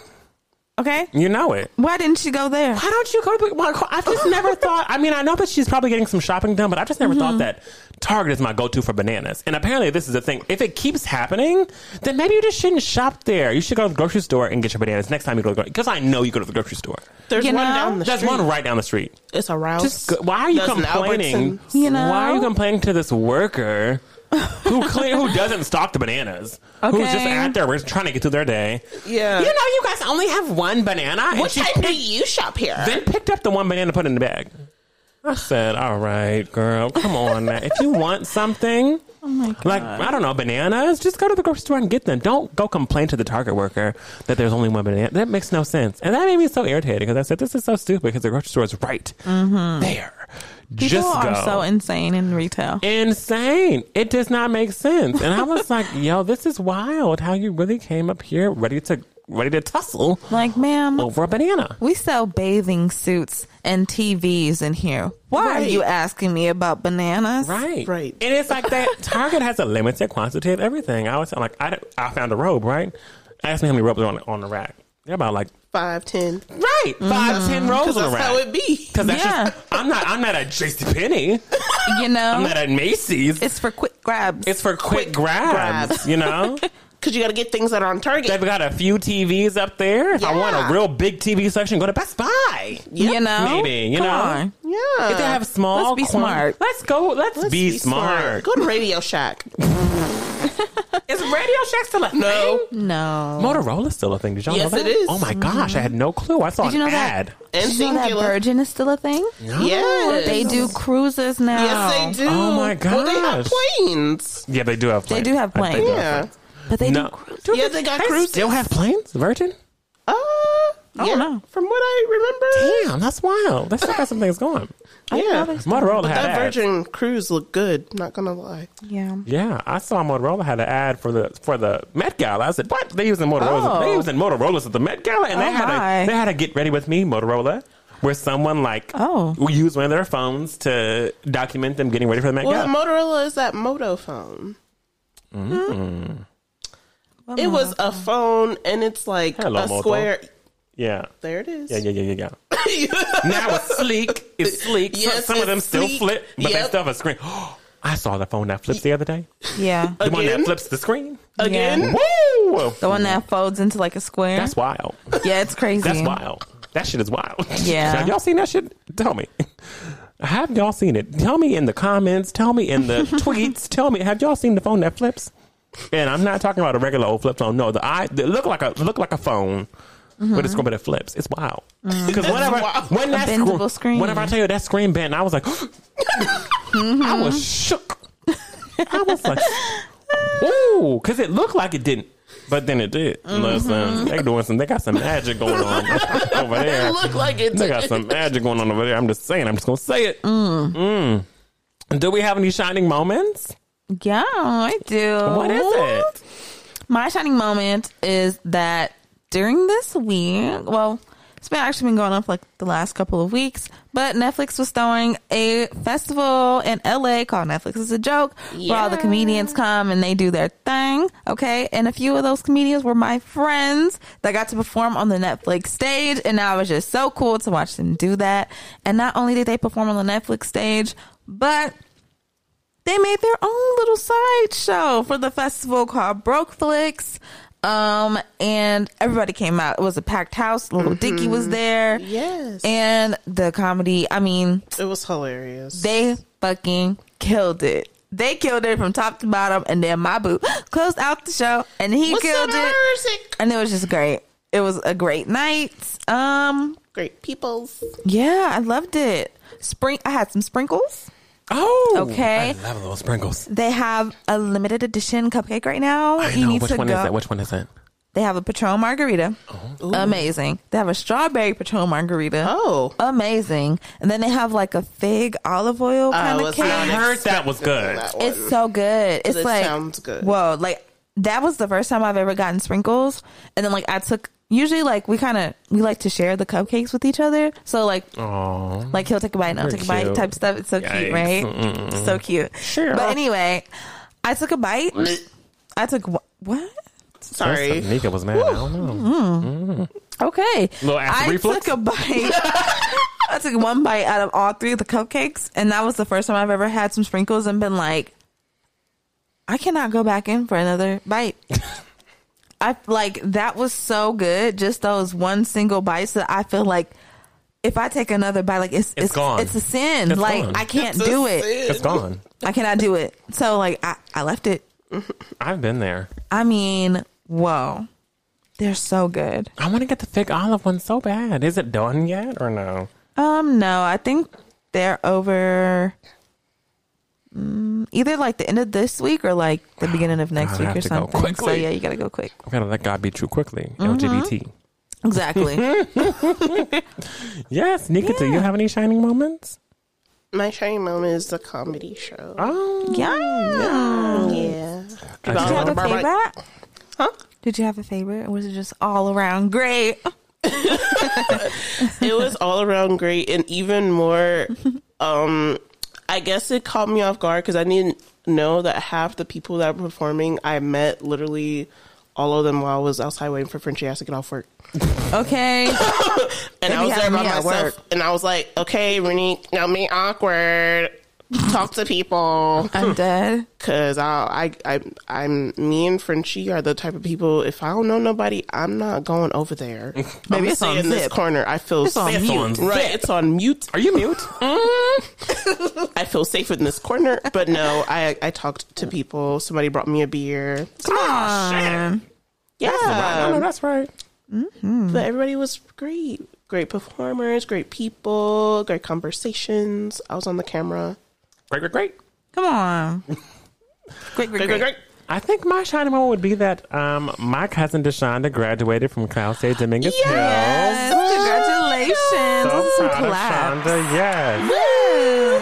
S2: okay,
S1: you know it.
S2: why didn't you go there?
S1: Why don't you go to the? Why, I've just never thought. I mean, I know that she's probably getting some shopping done, but I've just never thought mm-hmm. that Target is my go-to for bananas. And apparently, this is the thing. If it keeps happening, then maybe you just shouldn't shop there. You should go to the grocery store and get your bananas next time you go to the because I know you go to the grocery store.
S3: There's
S2: You
S3: one
S2: know?
S3: down the street.
S1: There's
S3: street.
S1: one right down the street.
S3: It's a Rouse.
S1: Just go, why are you
S3: There's
S1: complaining?
S3: Albertsons.
S2: You know?
S1: Why are you complaining to this worker who clear, who doesn't stock the bananas? Who's just
S2: Okay.
S1: out there we're just trying to get through their day?
S3: Yeah.
S1: You know, you guys only have one banana.
S3: What time
S1: picked-
S3: do you shop here?
S1: then picked up the one banana and put it in the bag. I said, "All right, girl, come on. Now. If you want something,
S2: Oh my god!
S1: like I don't know, bananas, just go to the grocery store and get them. Don't go complain to the Target worker that there's only one banana. That makes no sense, and that made me so irritated because I said, "This is so stupid." Because the grocery store is right mm-hmm. there.
S2: People
S1: just
S2: are
S1: go.
S2: so insane in retail.
S1: insane. It does not make sense. And I was like, "Yo, this is wild. How you really came up here ready to ready to tussle
S2: Like, ma'am,
S1: over a banana."
S2: we sell bathing suits and TVs in here. Why are you asking me about bananas?
S1: Right.
S3: Right.
S1: And it's like that Target has a limited quantity of everything. I was like, I, I found a robe, right? Ask me how many robes are on, on the rack. They're about like,
S3: Five, ten.
S1: right, five, mm-hmm. ten robes
S3: Because
S1: on the
S3: that's
S1: rack.
S3: how it be.
S1: Because that's
S2: Yeah.
S1: just, I'm not, I'm not at JCPenney.
S2: You know,
S1: I'm not at Macy's. It's,
S2: it's for quick grabs.
S1: It's for quick,
S3: quick
S1: grabs,
S3: grabs.
S1: you know?
S3: Because you got to get things that are on Target.
S1: They've got a few TVs up there. If I want a real big TV section, go to Best Buy.
S2: you know,
S1: Maybe, you
S2: Come
S1: know?
S2: on.
S3: yeah.
S1: If they have small,
S2: Let's be
S1: quan-
S2: smart.
S1: Let's go. Let's,
S3: Let's
S1: be, smart.
S3: Go to Radio Shack.
S1: Is Radio Shack still a thing?
S3: No.
S2: No.
S1: Motorola's still a thing. Did y'all
S3: Yes,
S1: know that?
S3: Yes, it is.
S1: Oh my gosh, I had no clue. I saw
S2: Did you
S1: an
S2: know that?
S1: ad.
S3: And
S2: Did you know that Virgin is still a thing?
S3: Yes.
S2: They do cruises now.
S3: Yes, they do.
S1: Oh, my
S3: Well, they have planes.
S1: Yeah, they do have
S2: They
S1: planes.
S2: do have planes.
S1: they do have
S3: Yeah.
S1: Planes.
S2: But they
S1: No.
S2: do cruises.
S1: Do
S3: Yeah, they got
S1: they
S3: cruises.
S1: Still have planes? Virgin?
S3: Uh,
S2: I
S3: yeah.
S2: don't know.
S3: From what I remember.
S1: Damn, that's wild. They still got some things going.
S3: Yeah.
S1: Motorola
S3: But
S1: had
S3: that
S1: ads.
S3: Virgin cruise looked good. Not gonna lie.
S2: Yeah.
S1: Yeah, I saw Motorola had an ad for the for the Met Gala. I said, "What? They using Motorola?
S2: Oh.
S1: They using Motorola's at the Met Gala, and they
S2: Oh,
S1: had
S2: my.
S1: to they had to get ready with me, Motorola. where someone like
S2: Oh.
S1: will use one of their phones to document them getting ready for the Met
S3: Well,
S1: Gala.
S3: Motorola is that Moto phone.
S2: What
S3: It was a phone, and it's like
S1: Hello,
S3: a
S1: Moto.
S3: square.
S1: yeah.
S3: There it is.
S1: Yeah, yeah, yeah, yeah, yeah. now it's sleek. It's sleek.
S3: Yes,
S1: some of them
S3: it's
S1: still flip, but they still have a screen. I saw the phone that flips the other day.
S2: yeah.
S1: The one that flips the screen.
S3: Again,
S1: Woo!
S2: The one that folds into like a square.
S1: That's wild.
S2: yeah, it's crazy.
S1: That's wild. That shit is wild.
S2: Yeah.
S1: Have y'all seen that shit? Tell me. Have y'all seen it? Tell me in the comments. Tell me in the tweets. Tell me. Have y'all seen the phone that flips? And I'm not talking about a regular old flip phone. No, the i look like a look like a phone, but it's but it flips. It's wild. Because whenever
S3: wild.
S1: when that
S2: Mm-hmm. bendable
S1: screen, whenever I tell you that screen bent, I was like, I was shook. I was like, ooh, because it looked like it didn't. But then it did. Listen, they're doing some. They got some magic going on over there.
S3: it looked like it.
S1: They got some magic going on over there. I'm just saying. I'm just gonna say it. Mm. Do we have any shining moments?
S2: Yeah, I do.
S1: What is it?
S2: My shining moment is that during this week, well, it's been actually been going on for like the last couple of weeks, but Netflix was throwing a festival in LA called Netflix is a Joke, where all the comedians come and they do their thing. Okay. And a few of those comedians were my friends that got to perform on the Netflix stage. And now it was just so cool to watch them do that. And not only did they perform on the Netflix stage, but they made their own little side show for the festival called Broke Flicks. Um, and everybody came out. It was a packed house. Lil Dicky was there.
S3: Yes.
S2: And the comedy, I mean,
S3: It was hilarious.
S2: they fucking killed it. They killed it from top to bottom. And then my boo closed out the show and he
S3: What's
S2: killed it.
S3: music?
S2: And it was just great. It was a great night. Um,
S3: Great peoples.
S2: yeah, I loved it. Spring, I had some sprinkles.
S1: Oh,
S2: Okay.
S1: I love those sprinkles.
S2: They have a limited edition cupcake right now.
S1: I
S2: you
S1: know.
S2: need
S1: Which
S2: to
S1: one
S2: go.
S1: is that? Which one is that?
S2: They have a Patron margarita. Oh. Amazing. They have a strawberry Patron margarita.
S3: Oh.
S2: Amazing. And then they have like a fig olive oil oh, kind of cake.
S1: I heard that was good.
S3: That.
S2: It's so good. It's
S3: That
S2: like
S3: sounds good.
S2: Whoa, like that was the first time I've ever gotten sprinkles. And then like I took usually like we kind of we like to share the cupcakes with each other. So like
S1: Oh,
S2: like he'll take a bite and I'll
S1: You're
S2: take a bite type stuff. It's so cute, right?
S1: Mm-mm.
S2: So cute.
S1: Sure.
S2: But anyway, I took a bite. I took wh- what?
S3: Sorry.
S1: Nika was mad. I don't know. Mm.
S2: Okay.
S1: Little acid
S2: I
S1: reflux?
S2: took a bite. I took one bite out of all three of the cupcakes, and that was the first time I've ever had some sprinkles and been like, I cannot go back in for another bite. I like that was so good. Just those one single bites that I feel like if I take another bite, like it's
S1: It's gone.
S2: It's a sin.
S1: It's
S2: like
S1: gone.
S2: I can't
S3: It's
S2: do it.
S3: sin.
S1: It's gone.
S2: I cannot do it. So like I, I left it.
S1: I've been there.
S2: I mean, whoa, they're so good.
S1: I want to get the fig olive one so bad. Is it done yet or no?
S2: Um, no, I think they're over mm, either like the end of this week or like the beginning of next week or something. So yeah, you gotta go quick.
S1: I gotta let God beat you quickly.
S2: Mm-hmm.
S1: LGBT.
S2: Exactly.
S1: Yes, Nika, do you have any shining moments?
S3: My shining moment is the comedy show.
S1: Oh,
S2: yeah.
S3: Yeah.
S2: Did you have a
S3: Barbara-
S2: favorite?
S3: Huh?
S2: Did you have a favorite, or was it just all around great?
S3: it was all around great and even more um i guess it caught me off guard because i didn't know that half the people that were performing i met literally all of them while i was outside waiting for frenchie ass to get off work
S2: Okay.
S3: and
S2: They
S3: i was there by myself
S2: work.
S3: and i was like okay renee now me awkward talk to people
S2: I'm dead.
S3: because I, I, I, I'm me and Frenchie are the type of people. If I don't know nobody, I'm not going over there. Maybe
S2: it's on
S3: in this corner. I feel
S2: It's on
S3: safe.
S2: mute.
S3: Right, it's on mute.
S1: Are you mute?
S3: I feel safe in this corner, but no, I I talked to people. Somebody brought me a beer.
S2: Come Um,
S3: Yeah,
S1: I know that's right.
S3: but everybody was great. Great performers, great people, great conversations. I was on the camera.
S1: Great, great, great.
S2: come on. Great, great,
S3: Great,
S2: great.
S3: great.
S1: I think my shining moment would be that um, my cousin Deshonda graduated from Cal State Dominguez
S2: Yes,
S1: Hills.
S2: congratulations.
S1: So
S2: This is some
S1: proud of. Shonda. Yes.
S2: Woo.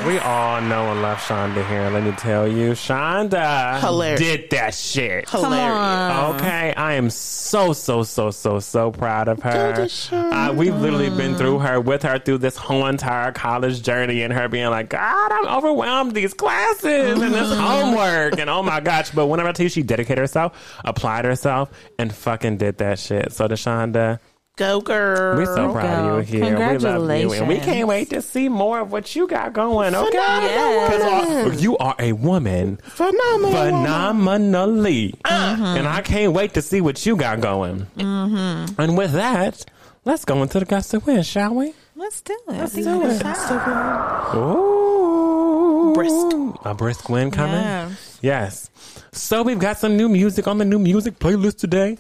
S1: We all know and love Shonda here. Let me tell you, Shonda
S3: Hilarious.
S1: did that shit.
S3: Hilarious.
S1: Okay, I am so so so so so proud of her.
S3: Go to Shonda.
S1: Uh, we've literally been through her with her through this whole entire college journey, and her being like, "God, I'm overwhelmed these classes and this homework, and oh my gosh!" But whenever I tell you, she dedicated herself, applied herself, and fucking did that shit. So, to Shonda,
S3: Go girl.
S1: we're so proud of you here. We love you, and we can't wait to see more of what you got going. Okay,
S2: Yes.
S1: 'Cause, you are a woman
S3: Phenomenal.
S1: phenomenally. Mm-hmm. And I can't wait to see what you got going. Mm-hmm. And with that, let's go into the guts to win, shall we?
S2: Let's do it.
S3: Let's do it.
S1: Ooh.
S3: Brisk.
S1: A brisk win coming?
S2: Yes.
S1: Yes. So we've got some new music on the new music playlist today.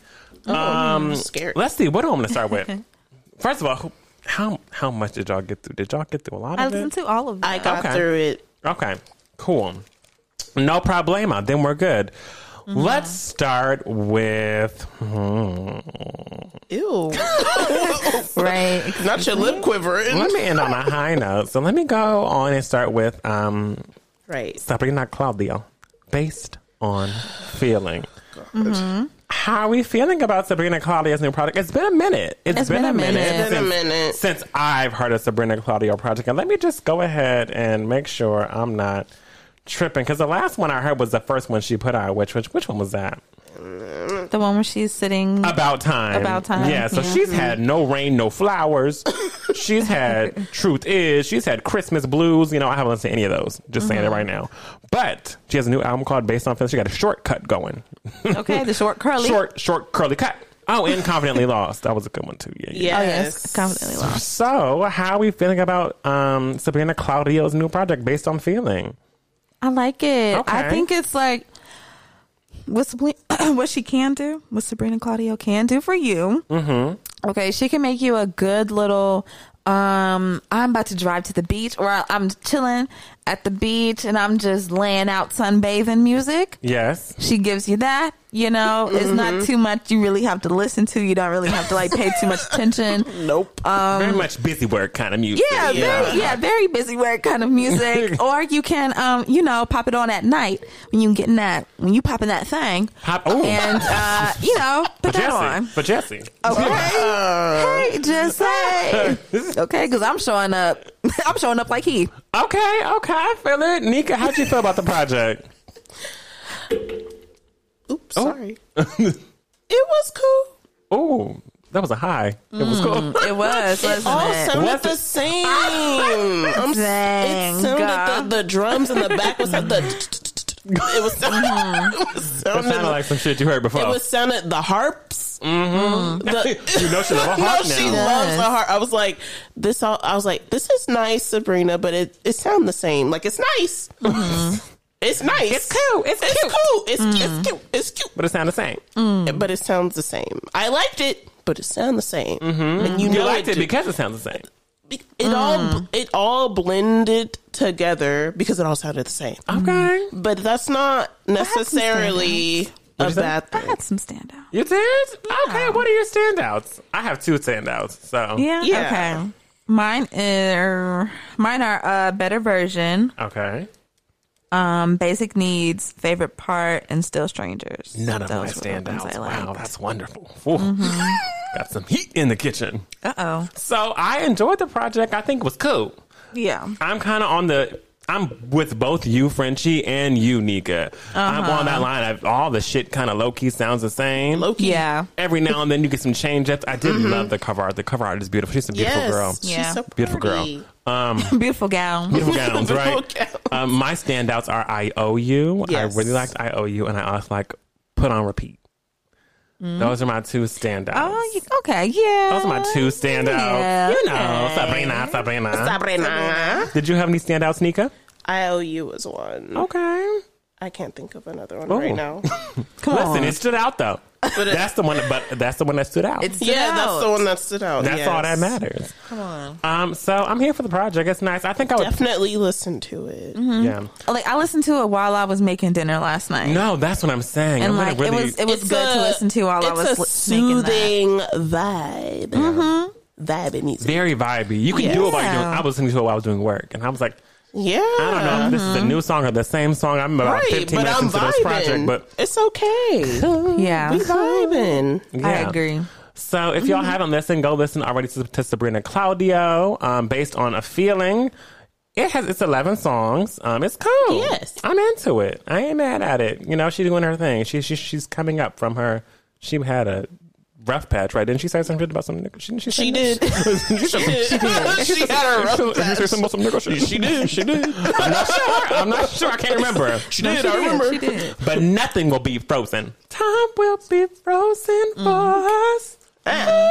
S3: I'm
S1: Um,
S3: scared.
S1: let's see. What do I want to start with? First of all, how how much did y'all get through? Did y'all get through a lot
S2: I
S1: of
S2: listened
S1: it?
S2: to all of them.
S3: I got
S1: Okay.
S3: through it.
S1: Okay, cool. No problema. Then we're good.
S2: Mm-hmm.
S1: Let's start with. hmm,
S3: Ew.
S2: right.
S3: Not your lip quivering.
S1: let me end on a high note. So let me go on and start with um,
S3: Right.
S1: Sabrina Claudio, based on feeling. How are we feeling about Sabrina Claudio's new product? It's been a minute.
S2: It's been a minute.
S3: It's been a
S1: since-
S3: minute.
S1: since I've heard of Sabrina Claudio project. And let me just go ahead and make sure I'm not tripping because the last one I heard was the first one she put out. Which which which one was that?
S2: The one where she's sitting.
S1: About time.
S2: About Time,
S1: Yeah. So
S2: yeah.
S1: she's had no rain, no flowers. she's had truth is. She's had Christmas blues. You know, I haven't listened to any of those. Just saying
S2: Mm-hmm.
S1: it right now. But she has a new album called Based on Feelings. She got a shortcut going.
S2: okay, the short curly.
S1: short, short, curly cut. Oh, and confidently lost. That was a good one too. Yeah. yeah.
S2: Oh
S3: Yes.
S2: yes, confidently lost.
S1: So, how are we feeling about um, Sabrina Claudio's new project, Based on Feeling?
S2: I like it.
S1: Okay.
S2: I think it's like what Sabrina, what she can do, what Sabrina Claudio can do for you. Mm-hmm. Okay, she can make you a good little. Um, I'm about to drive to the beach, or I- I'm chilling at the beach, and I'm just laying out sunbathing music.
S1: Yes.
S2: She gives you that. You know, it's not too much. You really have to listen to. You don't really have to like pay too much attention.
S3: Nope.
S1: Um, Very much busy work kind of music.
S2: Um, Yeah, very, yeah, very busy work kind of music. or you can, um, you know, pop it on at night when you getting that when you popping that thing,
S1: Pop- ooh.
S2: and uh, you know,
S1: For
S2: put that
S1: Jesse.
S2: on.
S1: For Jesse.
S2: Okay, hey, just say okay, because I'm showing up. I'm showing up like he.
S1: Okay, okay, I feel it. Nika, how'd you feel about the project?
S3: Oops.
S1: Oh.
S3: Sorry. it was cool.
S1: Oh, that was a high. It was cool.
S2: Mm, it was, wasn't
S3: All
S2: it?
S3: sounded
S1: Was
S3: the
S1: it?
S3: same. I'm,
S2: Dang,
S3: it sounded the, the drums in the back was like the. It was, it was
S1: That
S3: sounded
S1: sounded like some shit you heard before.
S3: it was sounded the harps. Mm-hmm. The,
S1: you know she love a
S3: no,
S1: harp
S3: she
S1: now.
S3: loves the harp. I was like, this. All, I was like, this is nice, Sabrina, but it it sounds the same. Like it's nice. It's nice.
S1: It's cute. It's
S3: It's
S1: cute.
S3: cool. It's, it's cute. It's cute.
S1: But it sounds the same.
S3: But it sounds the same. I liked it, but it sounds the same. Mm-hmm. And you,
S1: You
S3: know
S1: liked it
S3: do-
S1: because it sounds the same.
S3: It all mm. it all blended together because it all sounded the same.
S1: Okay. Mm.
S3: But that's not necessarily a
S1: What'd you say?
S3: bad
S2: I had some standouts.
S1: You did? Okay, what are your standouts? I have two standouts. So
S2: Yeah.
S3: Yeah.
S2: Okay. Mine are mine are a better version.
S1: Okay.
S2: Um, basic needs, favorite part, and still strangers.
S1: None of my
S2: were the ones
S1: standouts.
S2: I
S1: Wow, that's wonderful. Ooh. Got some heat in the kitchen.
S2: Uh oh.
S1: So I enjoyed the project. I think it was cool.
S2: Yeah.
S1: I'm kind of on the. I'm with both you, Frenchie, and you, Nika. I'm on that uh-huh. line. I've, all the shit kind of low key sounds the same.
S3: Low key.
S2: Yeah.
S1: Every now and then you get some change ups. I did mm-hmm. love the cover art. The cover art is beautiful. She's a beautiful
S3: Yes.
S1: girl.
S3: She's
S2: Yeah.
S3: so
S1: Beautiful girl.
S3: pretty.
S2: Um, beautiful gown.
S1: Beautiful gowns, right?
S3: Beautiful gowns.
S1: Um, my standouts are I owe you.
S3: Yes.
S1: I really liked I owe you, and I also like put on repeat. Mm-hmm. Those are my two standouts.
S2: Oh, you, okay. Yeah.
S1: Those are my two standouts.
S2: Yeah,
S1: you know,
S2: okay.
S1: Sabrina, Sabrina.
S3: Sabrina.
S1: Did you have any standouts, Nika?
S3: I owe you as one.
S1: Okay.
S3: I can't think of another one
S1: Oh.
S3: right now.
S2: Come
S1: Listen,
S2: on.
S1: it stood out though.
S3: But it-
S1: that's the one. But that's the one that stood out.
S2: It's
S3: yeah, that's the one that stood out.
S1: that's
S3: yes.
S1: all that matters.
S2: Come on.
S1: Um, so I'm here for the project. It's nice. I think I would.
S3: Definitely listen to it.
S1: Yeah.
S2: Like I listened to it while I was making dinner last night.
S1: No, that's what I'm saying.
S2: And
S1: I'm
S2: like
S1: gonna really.
S2: it was, it was good
S3: a-
S2: to listen to while I was
S3: it's
S2: li-
S3: a
S2: making that.
S3: soothing vibe. Vibe music.
S1: very vibey. You can do it while you're doing.
S2: Yeah.
S1: I was listening to it while I was doing work, and I was like,
S3: Yeah.
S1: I don't know if this is a new song or the same song. I'm about
S3: Right,
S1: 15
S3: but
S1: minutes
S3: I'm
S1: into this project, but
S3: it's okay.
S2: Yeah.
S3: We vibing.
S2: I
S1: yeah.
S2: agree.
S1: So if y'all haven't listened, go listen already to, to Sabrina Claudio, um, based on a feeling. It has it's eleven songs. Um, it's cool.
S3: Yes.
S1: I'm into it. I ain't mad at it. You know, she's doing her thing. She, she she's coming up from her. She had a rough patch, right? Didn't she say something about some nigga? She, she,
S3: She did.
S1: she, she did.
S3: she had a rough
S1: She
S3: patch.
S1: said something about some nigga. She, she did. She did. I'm not sure. I'm not sure. I can't remember.
S3: She did. I remember.
S2: She did.
S1: But nothing will be frozen. Time will be frozen
S3: Mm.
S1: for us. Ah.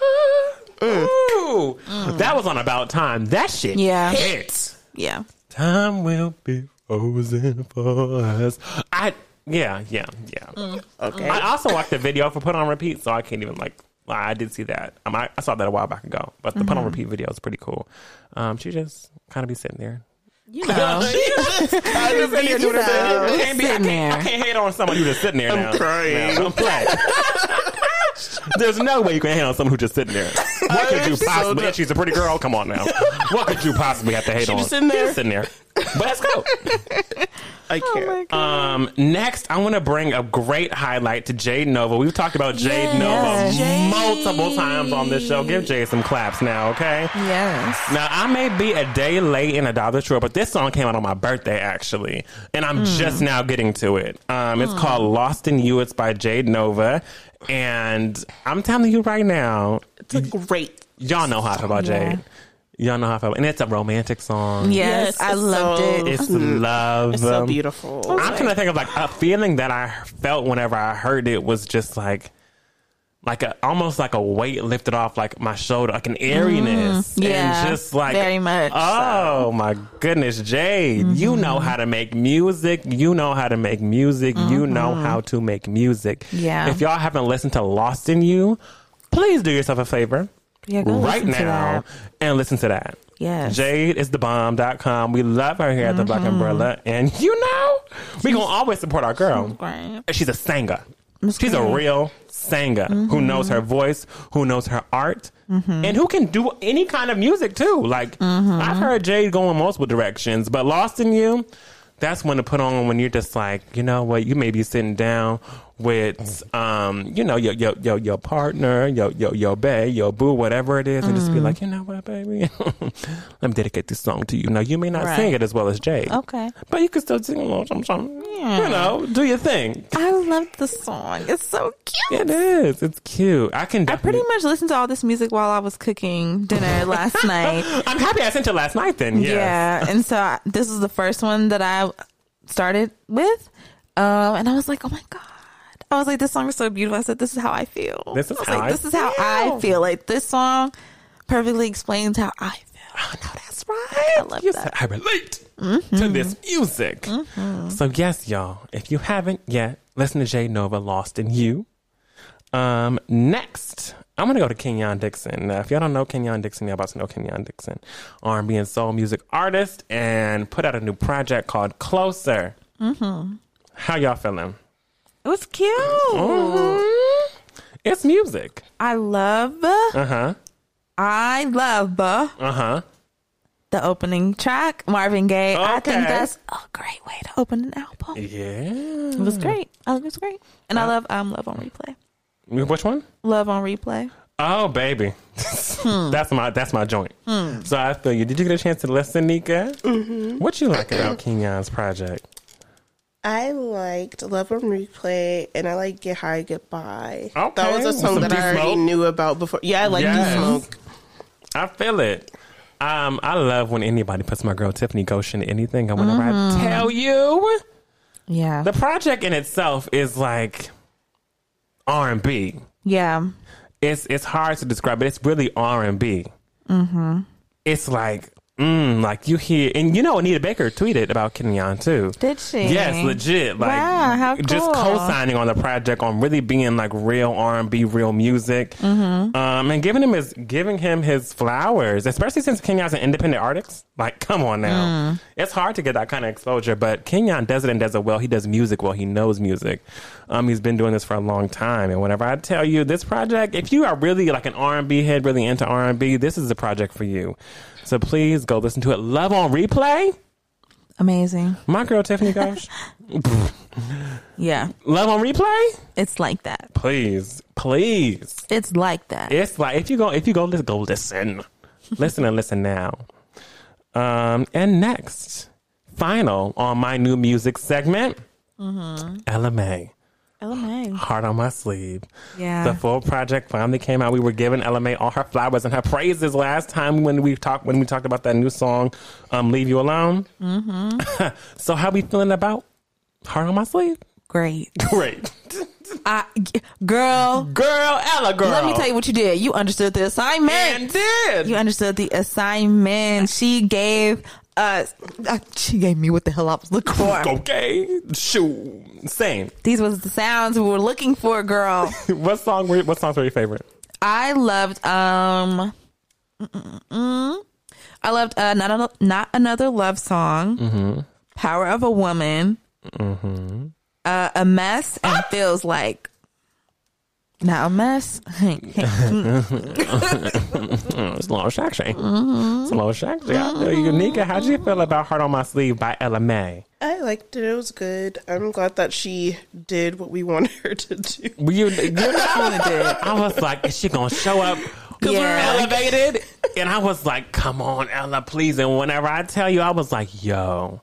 S1: Ah. Mm. Ooh. Mm. That was on about time. That shit.
S2: Yeah.
S1: Hit.
S2: Yeah.
S1: Time will be frozen for us. I yeah, yeah, yeah.
S3: Okay.
S1: I also watched the video for Put On Repeat, so I can't even like I did see that. Um, I, I saw that a while back ago. But the Put On Repeat video is pretty cool. Um, she just kind of be sitting there.
S2: You know.
S1: I just sitting here doing her thing. I can't, be, I,
S2: Sitting
S1: can't, I can't hate on someone who's just sitting there now.
S3: crying.
S1: Now, I'm playing. There's no way you can hate on someone who's just sitting there. What could you possibly?
S3: dumb.
S1: and she's a pretty girl. Come on now. What could you possibly have to hate
S3: She
S1: on?
S3: just sitting there.
S1: She's sitting there. But let's go.
S3: I can't.
S1: Um, next, I want to bring a great highlight to Jade Novah. We've talked about Jade
S2: Yes.
S1: Novah
S2: Jade.
S1: multiple times on this show. Give Jade some claps now, okay?
S2: Yes.
S1: Now, I may be a day late in a dollar store, but this song came out on my birthday, actually. And I'm just now getting to it. Um, it's called Lost in You. It's by Jade Novah. And I'm telling you right now,
S3: It's a great.
S1: y'all know how I feel about
S2: Yeah.
S1: Jade. Y'all know how I feel. And it's a romantic song.
S2: Yes,
S3: Yes,
S2: I loved
S3: so-
S2: it.
S1: It's love.
S3: It's so
S1: Um,
S3: beautiful.
S1: I'm trying to think of like a feeling that I felt whenever I heard it was just like, like a almost like a weight lifted off like my shoulder, like an airiness,
S2: Mm-hmm. yeah,
S1: and just like
S2: very much
S1: Oh my goodness, Jade, you
S2: Mm-hmm.
S1: know how to make music. You know how to make music. You know how to make music.
S2: Mm-hmm. Yeah.
S1: If y'all haven't listened to Lost in You, please do yourself a favor.
S2: Yeah,
S1: right now and listen to that.
S2: Yes.
S1: Jade is the bomb.com. We love her here at the Black
S2: Mm-hmm.
S1: Umbrella. And you know, we going to always support our girl.
S2: Great.
S1: She's a singer. She's a real singer who knows her voice, who knows her art, and who can do any kind of music too. Like, I've heard Jade go in multiple directions, but Lost in You, that's one to put on when you're just like, you know what, you may be sitting down with, um, you know, your your your, your partner, your your your bae, your boo, whatever it is, and just be like, you know what, baby, let me dedicate this song to you. Now, you may not
S2: Right.
S1: sing it as well as Jay,
S2: Okay.
S1: but you can still sing a little something.
S2: Yeah.
S1: You know, do your thing.
S2: I love the song. It's so cute.
S1: It is. It's cute. I can
S2: I pretty much listened to all this music while I was cooking dinner last night.
S1: I'm happy I sent it last night. Then, yes.
S2: Yeah, and so I, this is the first one that I started with, um, and I was like, "Oh my god!" I was like, "This song is so beautiful." I said, "This is how I feel."
S1: This is
S2: I was
S1: how
S2: like,
S1: I
S2: "This is how
S1: feel.
S2: I feel." Like this song perfectly explains how I feel.
S1: Oh, no, that's right.
S2: I love
S1: You
S2: that.
S1: said I relate to this music. So yes, y'all. If you haven't yet, listen to Jade Novah, "Lost in You." Um, next, I'm gonna go to Kenyon Dixon. Now, if y'all don't know Kenyon Dixon, y'all about to know Kenyon Dixon, R&B and soul music artist, and put out a new project called Closer. Mm-hmm. How y'all feeling?
S2: It was cute.
S1: Mhm. It's music.
S2: I love,
S1: Uh huh.
S2: I love
S1: Uh huh.
S2: the opening track, Marvin Gaye. I think that's a great way to open an album.
S1: Yeah.
S2: It was great. I think it was great, and I love um Love on Replay.
S1: Which one?
S2: Love on Replay.
S1: Oh, baby, that's my that's my joint. So I feel you. Did you get a chance to listen, Nika? Mm-hmm. What you like about Kenyon's project?
S3: I liked Love on Replay and I like Get High Goodbye.
S1: Okay,
S3: That was a song
S1: some
S3: that I already
S1: D-Smoke.
S3: knew about before. Yeah, I like
S1: Yes.
S3: D-Smoke.
S1: I feel it. Um, I love when anybody puts my girl Tiffany Gouché in anything. And whenever I tell you,
S2: Yeah.
S1: the project in itself is like R and B.
S2: yeah.
S1: It's it's hard to describe, but it's really R and B. Mm-hmm. It's like. Mm, like you hear, and you know, Anita Baker tweeted about Kenyon too.
S2: Did she?
S1: Yes, legit. Like
S2: Wow, how
S1: just co-signing on the project on really being like real R and B, real music,
S2: Mm-hmm.
S1: um, and giving him his giving him his flowers, especially since Kenyon's an independent artist. Like, come on now,
S2: Mm.
S1: it's hard to get that kind of exposure, but Kenyon does it and does it well. He does music well. He knows music. Um, he's been doing this for a long time, and whenever I tell you this project, if you are really like an R and B head, really into R and B, this is the project for you. So please go listen to it. Love on replay.
S2: Amazing.
S1: My girl Tiffany Gosh.
S2: Yeah,
S1: Love on replay.
S2: it's like that.
S1: Please, please.
S2: It's like that.
S1: It's like if you go if you go let's go listen. listen and listen now. Um and next, final on my new music segment. Ella
S2: Mai. Ella Mai.
S1: Heart on my sleeve.
S2: Yeah.
S1: The full project finally came out. We were giving Ella Mai all her flowers and her praises last time when we talked when we talked about that new song, um, "Leave You Alone." Mm-hmm. so how we feeling about Heart on My Sleeve?
S2: Great.
S1: Great,
S2: I, girl,
S1: girl, Ella, girl.
S2: let me tell you what you did. You understood the assignment.
S1: And did
S2: You understood the assignment. She gave. Uh, she gave me what the hell I was looking for.
S1: okay? Shoot, same.
S2: These was the sounds we were looking for, girl.
S1: what song? Were, what songs were your favorite?
S2: I loved um mm-mm-mm. I loved uh, not a, not another love song.
S1: Mm-hmm.
S2: Power of a woman. Uh, a mess and feels like now a mess.
S1: Mm, it's a little sexy.
S2: Mm-hmm.
S1: It's a little sexy. I feel you, Nika. How do you feel about Heart on My Sleeve by Ella Mai?
S3: I liked it. It was good. I'm glad that she did what we wanted her to do.
S1: Were you, you know, I was like, is she gonna show up? Because we were
S2: Yeah.
S1: elevated, and I was like, "Come on, Ella, please!" And whenever I tell you, I was like, "Yo,"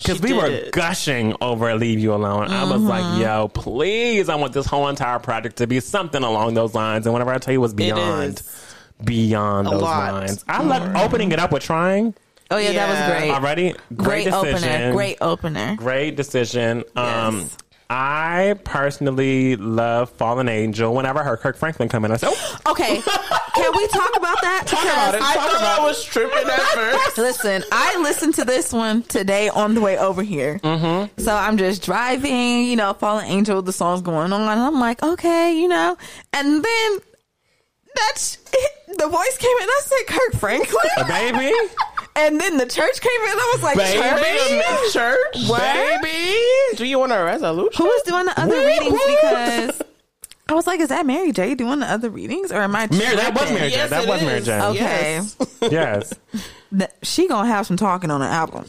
S1: because we were
S3: it.
S1: gushing over "Leave You Alone." I was
S2: Mm-hmm.
S1: like, "Yo, please! I want this whole entire project to be something along those lines." And whenever I tell you, was beyond, beyond
S3: A
S1: those
S3: lot.
S1: lines. I love opening it up with trying
S2: Oh yeah, that was great.
S1: already. Great,
S2: Great
S1: decision.
S2: opener. Great opener.
S1: Great decision. Um,
S2: Yes.
S1: I personally love Fallen Angel. Whenever I heard Kirk Franklin come in, I said, oh,
S2: Okay, can we talk about that?
S1: Talk about it.
S2: Because-
S3: I
S1: Talk
S3: thought
S1: about-
S3: I was tripping at first.
S2: Listen, I listened to this one today on the way over here. Mm-hmm. So I'm just driving, you know, Fallen Angel, the song's going on. And I'm like, okay, you know. And then that's it. the voice came in. I said, Kirk Franklin.
S1: A baby,
S2: and then the church came in. I was like,
S1: Baby.
S2: church?
S3: Church,
S2: What?
S3: baby. Do you want a resolution?
S2: Who was doing the other
S1: Woo,
S2: readings?
S1: woo.
S2: Because I was like, is that Mary J doing the other readings? Or am I
S1: Mary, that was? Mary J. That
S3: it
S1: was Mary. J.
S2: Okay.
S3: Yes.
S1: yes.
S2: She gonna have some talking on the album.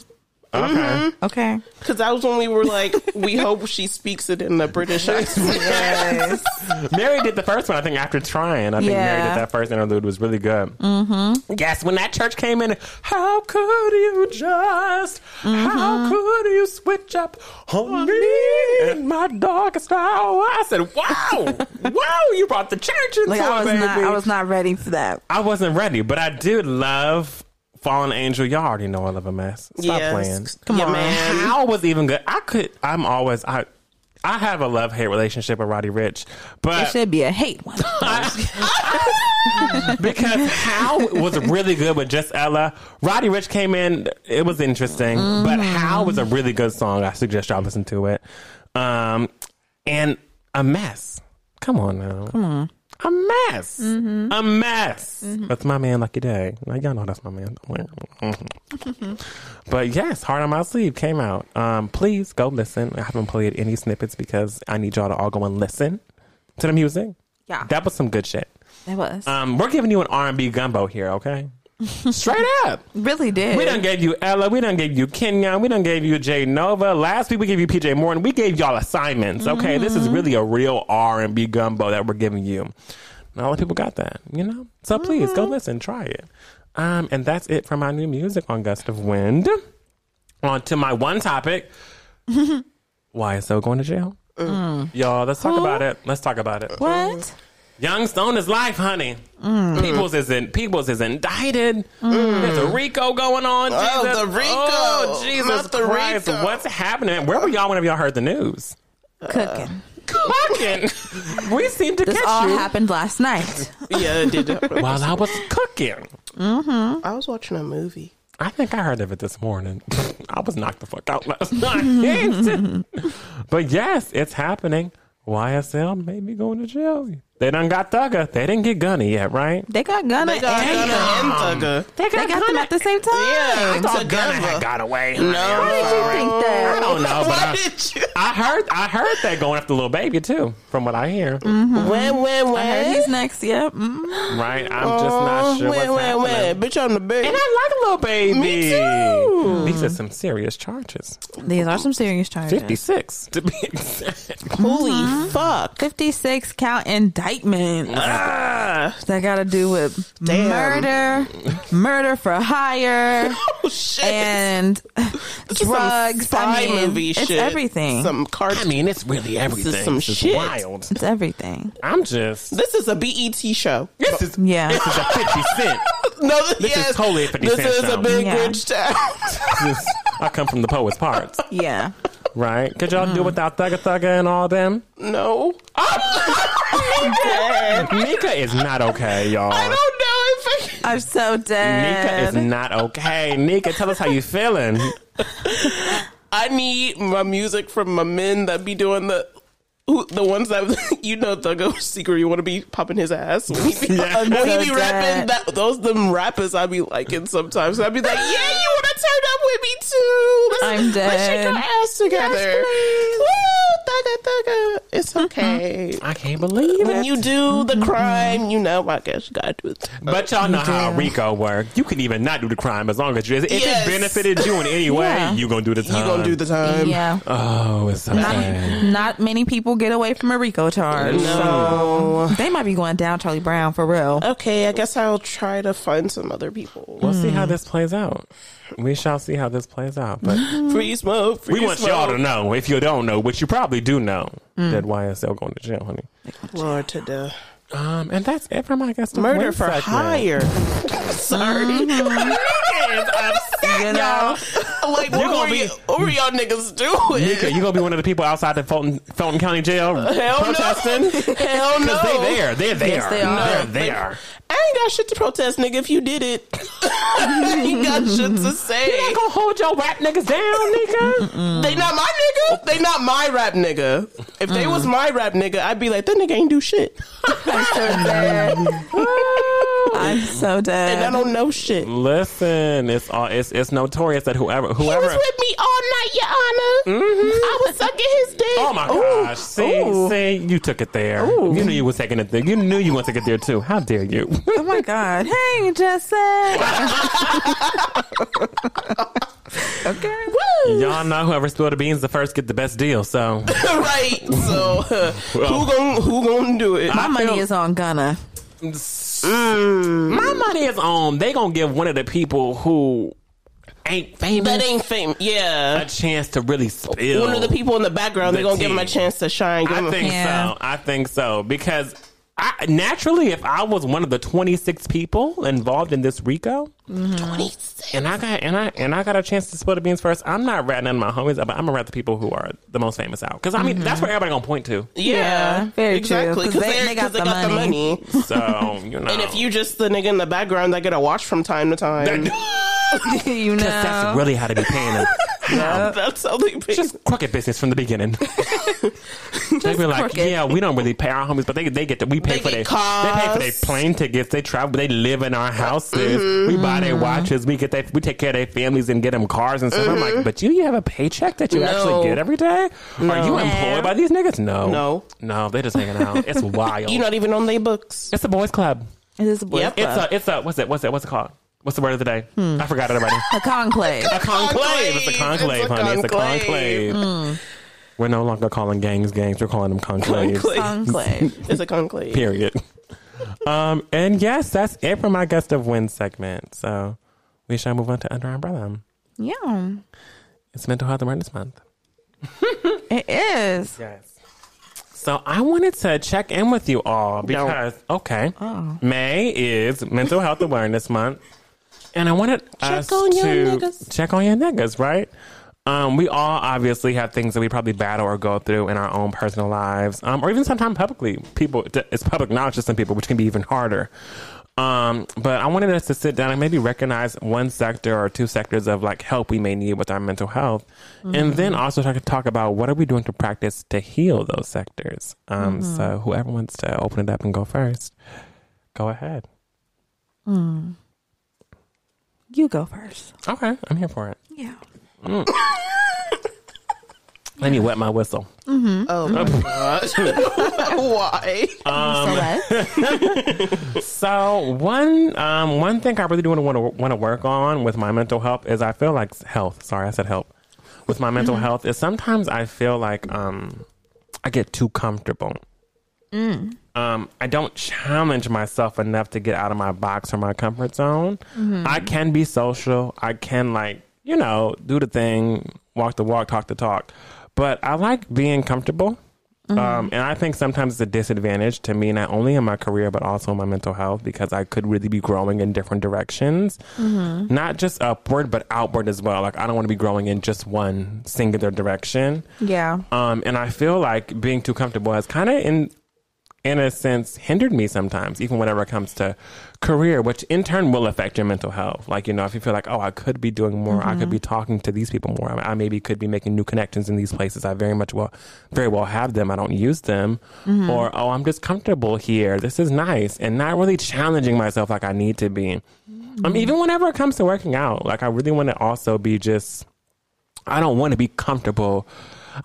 S1: Okay.
S2: Okay.
S3: Because that was when we were like, we hope she speaks it in the British accent.
S2: Yes.
S1: Mary did the first one, I think, after trying. I think Mary did that first interlude was really good. Mm-hmm. Yes, when that church came in, how could you just,
S2: Mm-hmm.
S1: how could you switch up on me in my darkest hour? I said, wow, wow, you brought the church into
S2: Like
S1: it,
S2: I was
S1: baby.
S2: not I was not ready for that.
S1: I wasn't ready, but I did love Fallen Angel. Y'all already know I love a mess. Stop
S3: Yes.
S1: playing.
S3: Come
S2: Yeah,
S3: on,
S2: man.
S1: How was even good? I could. I'm always. I. I have a love hate relationship with Roddy
S2: Ricch,
S1: but It
S2: should be a hate one.
S1: because How was really good with just Ella. Roddy Ricch came in. It was interesting, but How was a really good song. I suggest y'all listen to it. Um, and a mess. Come on now. Come on. A mess. A mess. That's my man, Lucky Day. Like, y'all know that's my man. But yes, Heart on My Sleeve came out. Um, please go listen. I haven't played any snippets because I need y'all to all go and listen to the music.
S2: Yeah.
S1: That was some good shit.
S2: It was.
S1: Um, we're giving you an R and B gumbo here, okay? Straight up.
S2: really did.
S1: We done gave you Ella. We done gave you Kenyon. We done gave you Jade Novah. Last week we gave you PJ Morton. We gave y'all assignments. Okay, this is mm-hmm. really a real R and B gumbo that we're giving you. Not a lot of people got that, you know. So please go mm-hmm. listen, try it. Um, and that's it for my new music on Gust of Wind. On to my one topic. Why is so going to jail? Mm. Y'all, let's talk about it. Let's talk about it.
S2: what?
S1: Young Stoner Life, honey. Mm. Peoples is in, Peoples is indicted. Mm. There's a RICO going on.
S3: Oh,
S1: Jesus.
S3: the RICO.
S1: Oh, Jesus
S3: the
S1: Christ.
S3: RICO.
S1: What's happening? Where were y'all whenever y'all heard the news?
S2: Cooking.
S1: Cooking. we seem to
S2: This
S1: catch
S2: all
S1: you
S2: happened last night.
S3: Yeah, it did.
S1: while I was cooking. Mm-hmm.
S3: I was watching a movie.
S1: I think I heard of it this morning. I was knocked the fuck out last night. but yes, it's happening. YSL may be going to jail. They done got Thugger. They didn't get Gunna yet, right?
S2: They got Gunna
S3: They got
S2: and
S3: Gunna and Thugger.
S1: They
S2: They got them at the same time.
S3: Yeah,
S1: I thought
S3: together.
S1: Gunna had got away.
S3: No.
S2: Why did you think that?
S1: I don't know, but
S3: Why
S1: I,
S3: did you?
S1: I heard I heard that going after Lil Baby too, from what I hear.
S3: When, when, when?
S2: I heard he's next. Yep. Mm.
S1: Right? I'm just not sure
S3: when,
S1: what's
S3: when, when?
S1: happening.
S3: Bitch on the bed.
S1: And I like a Lil Baby.
S3: Me too.
S1: These are some serious charges.
S2: These are some serious charges.
S1: Fifty six to be exact.
S3: Holy fuck.
S2: 56 count indictment
S3: Ah,
S2: that got to do with
S3: Damn.
S2: murder, murder for hire,
S3: oh shit.
S2: and
S3: This
S2: drugs.
S3: Some spy
S2: I mean,
S3: movie
S2: it's
S3: shit.
S2: everything.
S3: Some cart.
S1: I mean, it's really everything.
S3: some
S1: It's
S3: shit.
S1: wild.
S2: it's everything.
S1: I'm just.
S3: this is a BET show.
S1: This is
S2: Yeah.
S1: This is a fifty cent.
S3: No, this,
S1: This is
S3: yes,
S1: totally a 50
S3: This
S1: Cent
S3: is
S1: show.
S3: a big
S2: Yeah.
S3: rich town.
S1: I come from the poet's parts,
S2: Yeah.
S1: Right? Could y'all do without Thugger Thugger and all them?
S3: no. I'm dead.
S1: Nika is not okay, y'all.
S3: I don't know if I.
S2: I'm so dead.
S1: Nika
S2: dead.
S1: is not okay. Nika, tell us how you feeling.
S3: I need my music from my men that be doing the. Who, the ones that you know, Thugger Secret, you want to be popping his ass when he be,
S1: Yeah.
S3: when he
S2: so
S3: be rapping. That those them rappers I be liking sometimes. I'd be like, yeah, you want to turn up with me too? Let's,
S2: I'm dead
S3: Let's shake
S2: dead.
S3: our ass together. Woo, Thugger, Thugger. It's mm-hmm. okay.
S1: I can't believe
S3: When
S1: it.
S3: you do the mm-hmm. crime, you know, I guess you gotta do it.
S1: but y'all know how. RICO work. You can even not do the crime as long as you. If
S3: Yes.
S1: it benefited you in any way,
S2: Yeah.
S1: you gonna do the time.
S3: You
S1: time.
S3: gonna do the time?
S2: yeah.
S1: Oh, it's so sad.
S2: Not, not many people get away from a RICO charge.
S3: No.
S2: So might be going down Charlie Brown for real.
S3: Okay, I guess I'll try to find some other people.
S1: We'll see how this plays out. We shall see how this plays out. But
S3: Free smoke. Free
S1: we want
S3: smoke.
S1: y'all to know, if you don't know, which you probably do know, that YSL going to jail, honey.
S3: Lord to the
S1: Um, and that's it for my guest. of
S3: murder
S1: Wednesday
S3: for
S1: segment.
S3: hire. Sorry.
S2: You know?
S3: like, what
S1: You're gonna
S3: were,
S1: be-
S3: you, what were y'all niggas doing?
S1: Nika, you gonna be one of the people outside the Fulton, Fulton County Jail
S3: Hell
S1: protesting?
S3: no. Hell no.
S1: Because they there, they're there,
S2: Yes, they are.
S1: they're there.
S3: I ain't got shit to protest, nigga. If you did it, I ain't got shit to say.
S1: You're not gonna hold your rap niggas down, Nika.
S3: They not my nigga. They not my rap nigga. If they was my rap nigga, I'd be like, that nigga ain't do shit,
S2: I'm so dead. I'm so
S3: and I don't know shit.
S1: Listen, it's all it's it's notorious that whoever whoever
S3: He
S1: whoever.
S3: was with me all night, Your Honor. I was sucking his dick.
S1: Oh my
S3: Ooh.
S1: gosh! See,
S3: Ooh.
S1: see, you took it there. You knew you was taking it there. You knew you want to take it there too. How dare you?
S2: Oh my God. Hey, Jesse. okay.
S1: Y'all know whoever spilled the beans the first get the best deal. So
S3: right. So uh, who gon' who gonna do it?
S2: My money
S1: feel-
S2: is on Gunna.
S1: my money is on. They gonna give one of the people who ain't famous
S3: that ain't fame. Yeah.
S1: a chance to really spill.
S3: One of the people in the background, they're gonna give him a chance to shine. Give him
S1: I think
S2: Yeah.
S1: so. I think so because I, naturally, if I was one of the 26 people involved in this RICO, and I got and I and I got a chance to spill the beans first, I'm not ratting on my homies, but I'm gonna rat the people who are the most famous out because I mean that's where everybody gonna point to.
S3: yeah,
S2: Yeah, very true,
S3: Because
S2: they-
S3: they,
S2: they got
S3: they
S2: the
S3: got the
S2: money.
S3: money.
S1: So you know,
S3: And if you just the nigga in the background that get a watch from time to time,
S2: you know.
S1: that's really how to be paying them.
S3: that's how they pay.
S1: Just crooked business from the beginning. they be like,
S2: crooked.
S1: yeah, we don't really pay our homies, but they they get to, we pay
S3: They
S1: for their
S3: get
S1: they pay for their
S3: cars.
S1: plane tickets, they travel, they live in our houses, mm-hmm. we buy their watches, we get they we take care of their families and get them cars and stuff. I'm like, mm-hmm. but you, you have a paycheck that you
S3: No.
S1: actually get every day? Are you employed by these niggas? No,
S3: No.
S1: no, they're just hanging out. It's wild.
S3: You're not even on their books.
S1: it's a boys' club.
S2: It is a boys
S3: Yep.
S1: It's a it's a what's it what's it what's it called? What's the word of the day?
S3: Hmm.
S1: I forgot it already.
S2: a conclave.
S1: A conclave. It's a conclave,
S3: It's a
S1: honey. It's a
S3: conclave.
S1: conclave. We're no longer calling gangs gangs. We're calling them conclaves.
S3: Conclave.
S2: conclave.
S3: It's a conclave.
S1: Period. Um, and yes, that's it for my guest of win segment. So we shall move on to Under Umbrella.
S2: Yeah,
S1: It's Mental Health Awareness Month.
S2: it is.
S1: Yes. So I wanted to check in with you all because okay, May is Mental Health Awareness Month, and I wanted us
S3: on your
S1: to
S3: niggas.
S1: check on your niggas, right? Um, we all obviously have things that we probably battle or go through in our own personal lives, um, or even sometimes publicly. People, it's public knowledge to some people, which can be even harder. Um, but I wanted us to sit down and maybe recognize one sector or two sectors of like help we may need with our mental health, and then also talk, talk about what are we doing to practice to heal those sectors. Um, so whoever wants to open it up and go first, go ahead.
S2: You go first.
S1: Okay, I'm here for it.
S2: Yeah. Mm.
S1: Let me wet my whistle. Mm-hmm.
S3: Oh my gosh. Why?
S1: Um, so one um, one thing I really do want to want to work on with my mental health is I feel like health. Sorry, I said help. With my mental mm-hmm. health is sometimes I feel like um, I get too comfortable. Mm. Um, I don't challenge myself enough to get out of my box or my comfort zone. I can be social. I can like you know do the thing, walk the walk, talk the talk. But I like being comfortable. Um, and I think sometimes it's a disadvantage to me, not only in my career, but also in my mental health, because I could really be growing in different directions, not just upward, but outward as well. Like, I don't want to be growing in just one singular direction.
S2: Yeah.
S1: Um, and I feel like being too comfortable has kind of, in in a sense, hindered me sometimes, even whenever it comes to career, which in turn will affect your mental health. Like, you know, if you feel like, oh, I could be doing more, I could mm-hmm. be talking to these people more, I maybe could be making new connections in these places. I very much well, very well have them. I don't use them. Mm-hmm. Or, oh, I'm just comfortable here. This is nice. And not really challenging myself like I need to be. Mm-hmm. Um, even whenever it comes to working out, like, I really want to also be just, I don't want to be comfortable.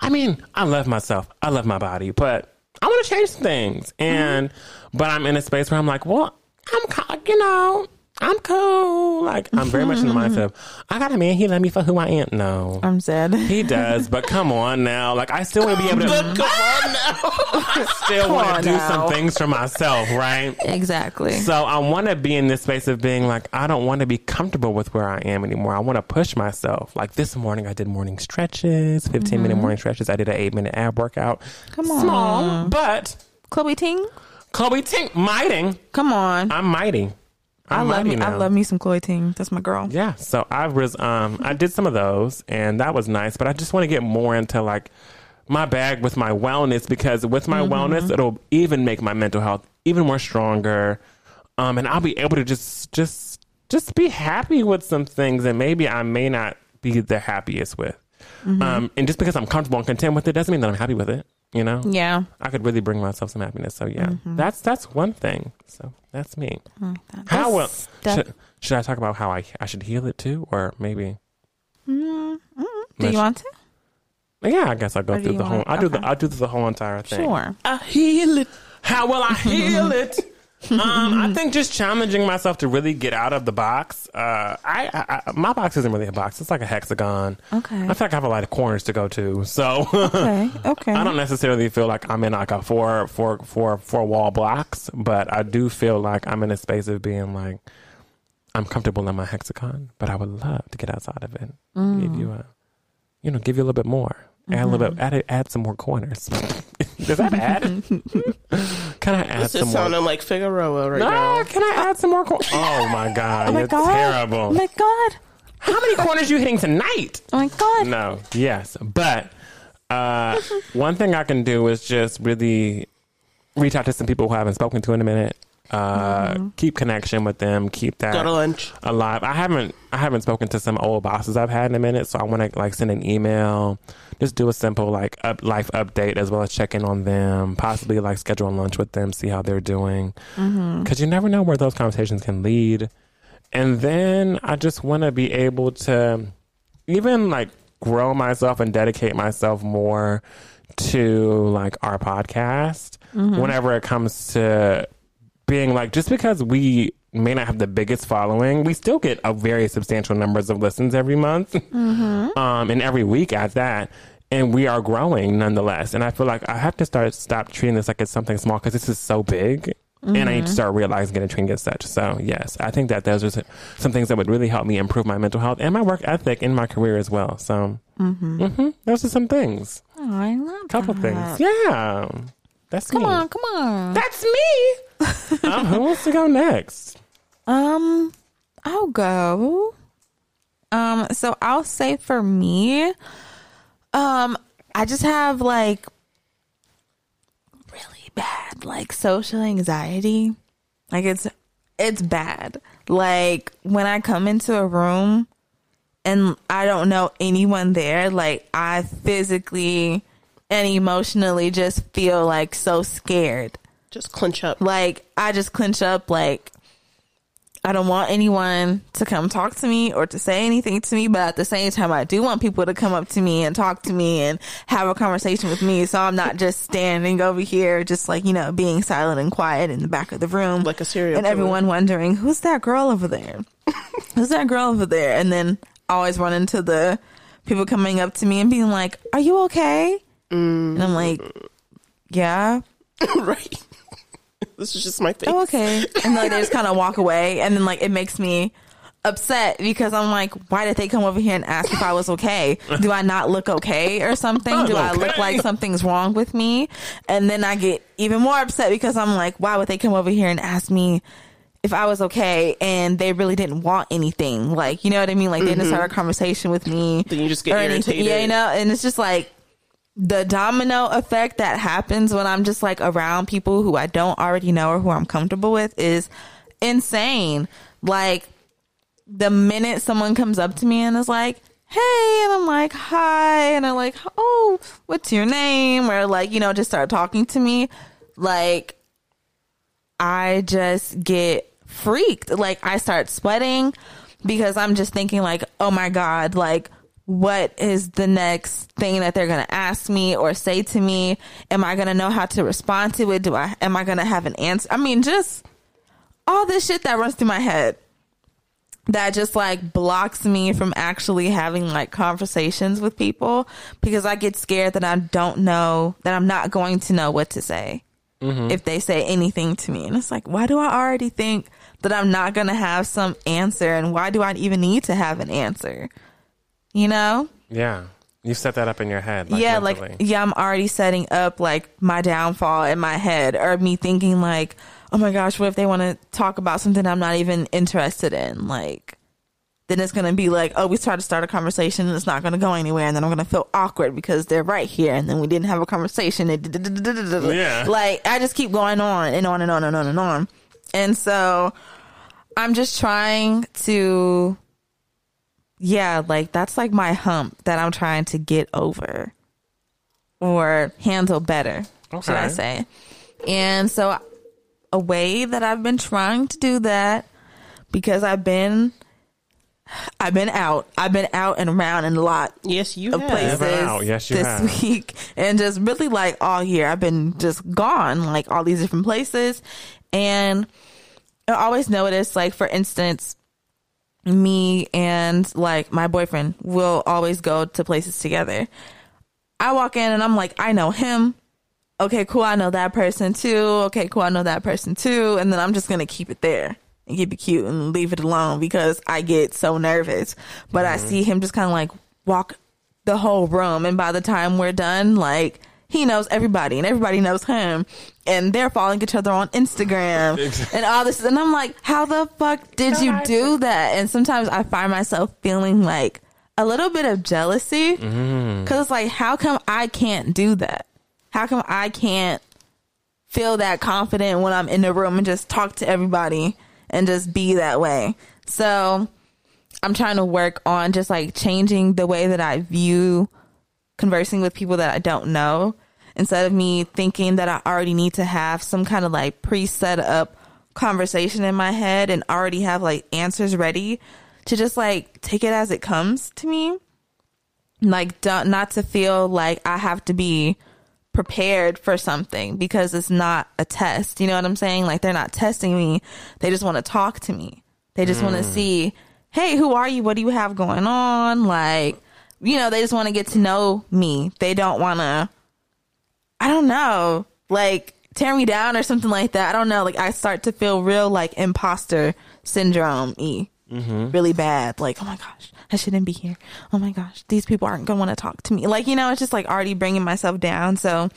S1: I mean, I love myself. I love my body, but I want to change things. And, but I'm in a space where I'm like, well, I'm, you know, I'm cool. Like, I'm very much in the mindset of, I got a man, he let me for who I am. No.
S2: I'm sad.
S1: He does, but come on now. Like, I still want to be able to,
S3: Come on now.
S1: I still want to do
S2: now.
S1: some things for myself, right?
S2: exactly.
S1: So I want to be in this space of being like, I don't want to be comfortable with where I am anymore. I want to push myself. Like this morning, I did morning stretches, 15 minute mm-hmm. morning stretches. I did an eight minute ab workout.
S2: Come on.
S1: Small, but
S2: Chloe Ting,
S1: Chloe Ting, mighty.
S2: come on.
S1: I'm mighty.
S2: I love me. I love me some Chloe Ting. That's my girl.
S1: Yeah, so I was um I did some of those and that was nice, but I just want to get more into like my bag with my wellness because with my wellness it'll even make my mental health even more stronger. Um and I'll be able to just just just be happy with some things and maybe I may not be the happiest with. Um and just because I'm comfortable and content with it doesn't mean that I'm happy with it, you know?
S2: Yeah.
S1: I could really bring myself some happiness. So yeah. Mm-hmm. That's that's one thing. So that's me. How well
S2: That's def-
S1: should, should I talk about how I I should heal it too, or maybe? Mm, mm.
S2: Do
S1: Let's-
S2: you want to?
S1: Yeah, I guess I'll go
S2: Or
S1: through the whole.
S2: want-
S1: I do the
S2: okay.
S1: I do the whole entire thing.
S2: Sure.
S3: I heal it.
S1: How will I heal it? Um, I think just challenging myself to really get out of the box. Uh, I, I, I my box isn't really a box; it's like a hexagon.
S2: Okay.
S1: I feel like I have a lot of corners to go to, so
S2: Okay. Okay.
S1: I don't necessarily feel like I'm in like a four four four four wall blocks, but I do feel like I'm in a space of being like I'm comfortable in my hexagon, but I would love to get outside of it. Give you a, you know, give you a little bit more. Add a little bit. Add add some more corners. Does that add? Can I add
S3: This
S1: some
S3: is
S1: more?
S3: sounding like Figueroa right now.
S1: can I add some more? Cor- oh my god,
S2: Oh my
S1: you're
S2: god.
S1: terrible.
S2: Oh my god.
S1: How many corners you hitting tonight?
S2: Oh my god.
S1: No, yes, but uh, one thing I can do is just really reach out to some people who I haven't spoken to in a minute. Uh, mm-hmm. Keep connection with them. Keep that
S3: Go to lunch.
S1: alive. I haven't I haven't spoken to some old bosses I've had in a minute, so I want to like send an email, just do a simple like up, life update as well as check in on them. Possibly like schedule a lunch with them, see how they're doing, mm-hmm. because you never know where those conversations can lead. And then I just want to be able to even like grow myself and dedicate myself more to like our podcast mm-hmm. whenever it comes to being like just because we may not have the biggest following we still get a very substantial numbers of listens every month um and every week at that and we are growing nonetheless and i feel like i have to start stop treating this like it's something small because this is so big and I need to start realizing and treating it as such. So yes, I think that those are some things that would really help me improve my mental health and my work ethic in my career as well. So mhm, those are some things,
S2: Oh, I love a
S1: couple
S2: that.
S1: things. Yeah, that's
S2: Come
S1: me.
S2: on, come on.
S1: That's me. um, who wants to go next?
S2: Um, I'll go. Um, so I'll say for me, um, I just have like really bad like social anxiety. Like it's it's bad. Like when I come into a room and I don't know anyone there, like I physically and emotionally just feel like so scared.
S3: Just clench up.
S2: Like I just clench up like I don't want anyone to come talk to me or to say anything to me, but at the same time, I do want people to come up to me and talk to me and have a conversation with me. So I'm not just standing over here, just like, you know, being silent and quiet in the back of the room.
S3: Like a serial
S2: And
S3: killer.
S2: everyone wondering, who's that girl over there? who's that girl over there? And then I always run into the people coming up to me and being like, are you okay? And I'm like, yeah,
S3: right. this is just my thing.
S2: oh okay and like they just kind of walk away and then like it makes me upset because i'm like why did they come over here and ask if i was okay do i not look okay or something do i look like something's wrong with me and then i get even more upset because i'm like why would they come over here and ask me if I was okay and they really didn't want anything. Like, you know what I mean? Like they didn't mm-hmm. start a conversation with me.
S3: Then you just get
S2: anything.
S3: irritated.
S2: Yeah, you know, and it's just like the domino effect that happens when I'm just like around people who I don't already know or who I'm comfortable with is insane. Like the minute someone comes up to me and is like, Hey, and I'm like, hi, and I'm like, oh, what's your name? Or like, you know, just start talking to me. Like, I just get freaked. Like I start sweating because I'm just thinking like, oh my God, like what is the next thing that they're going to ask me or say to me? Am I going to know how to respond to it? Do I, am I going to have an answer? I mean, just all this shit that runs through my head that just like blocks me from actually having like conversations with people because I get scared that I don't know that I'm not going to know what to say mm-hmm. if they say anything to me. And it's like, why do I already think that I'm not going to have some answer? And why do I even need to have an answer? You know?
S1: Yeah. You set that up in your head. Like
S2: yeah,
S1: mentally.
S2: like, yeah, I'm already setting up like my downfall in my head or me thinking like, oh my gosh, what if they want to talk about something I'm not even interested in? Like, then it's going to be like, oh, we tried to start a conversation and it's not going to go anywhere. And then I'm going to feel awkward because they're right here. And then we didn't have a conversation.
S1: Yeah.
S2: Like, I just keep going on and on and on and on and on. And so I'm just trying to, yeah, like that's like my hump that I'm trying to get over or handle better, should I say. And so a way that I've been trying to do that because I've been I've been out. I've been out and around in a lot
S3: Yes, you
S2: of
S3: have.
S2: places
S1: Never out. Yes, you
S2: this
S1: have.
S2: week and just really like all year I've been just gone like all these different places and I always notice like for instance me and like my boyfriend will always go to places together. I walk in and I'm like I know him. Okay, cool. I know that person too. Okay, cool. I know that person too. And then I'm just going to keep it there and keep it cute and leave it alone because I get so nervous. But I mm-hmm. see him just kind of like walk the whole room. And by the time we're done, like he knows everybody and everybody knows him. And they're following each other on Instagram and all this. And I'm like, how the fuck did you do that? And sometimes I find myself feeling like a little bit of jealousy mm-hmm. because it's like, how come I can't do that? How come I can't feel that confident when I'm in the room and just talk to everybody and just be that way? So I'm trying to work on just like changing the way that I view conversing with people that I don't know instead of me thinking that I already need to have some kind of like pre set up conversation in my head and already have like answers ready to just like take it as it comes to me. Like, don't, not to feel like I have to be prepared for something because it's not a test. You know what I'm saying? Like, they're not testing me. They just want to talk to me. They just want to mm. see, hey, who are you? What do you have going on? Like, you know, they just want to get to know me. They don't want to, I don't know, like tear me down or something like that. I don't know. Like, I start to feel real like imposter syndrome y. Mm-hmm. Really bad. Like, oh my gosh, I shouldn't be here. Oh my gosh, these people aren't going to want to talk to me. Like, you know, it's just like already bringing myself down. So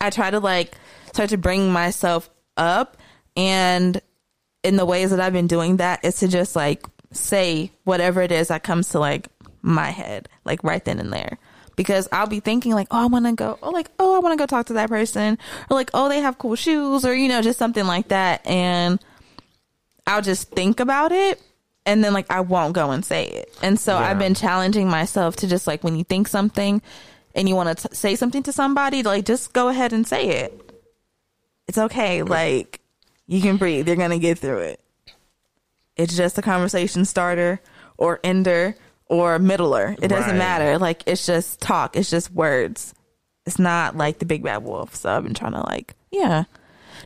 S2: I try to like start to bring myself up. And in the ways that I've been doing that is to just like say whatever it is that comes to like my head, like right then and there. Because I'll be thinking like, oh, I want to go, oh, like, oh, I want to go talk to that person, or like, oh, they have cool shoes, or you know, just something like that. And I'll just think about it and then like I won't go and say it. And so
S1: Yeah.
S2: I've been challenging myself to just like when you think something and you want to say something to somebody, like just go ahead and say it. It's okay. Like you can breathe. You're to get through it. It's just a conversation starter or ender or middler. It doesn't
S1: Right.
S2: matter. Like it's just talk. It's just words. It's not like the big bad wolf. So I've been trying to like, yeah,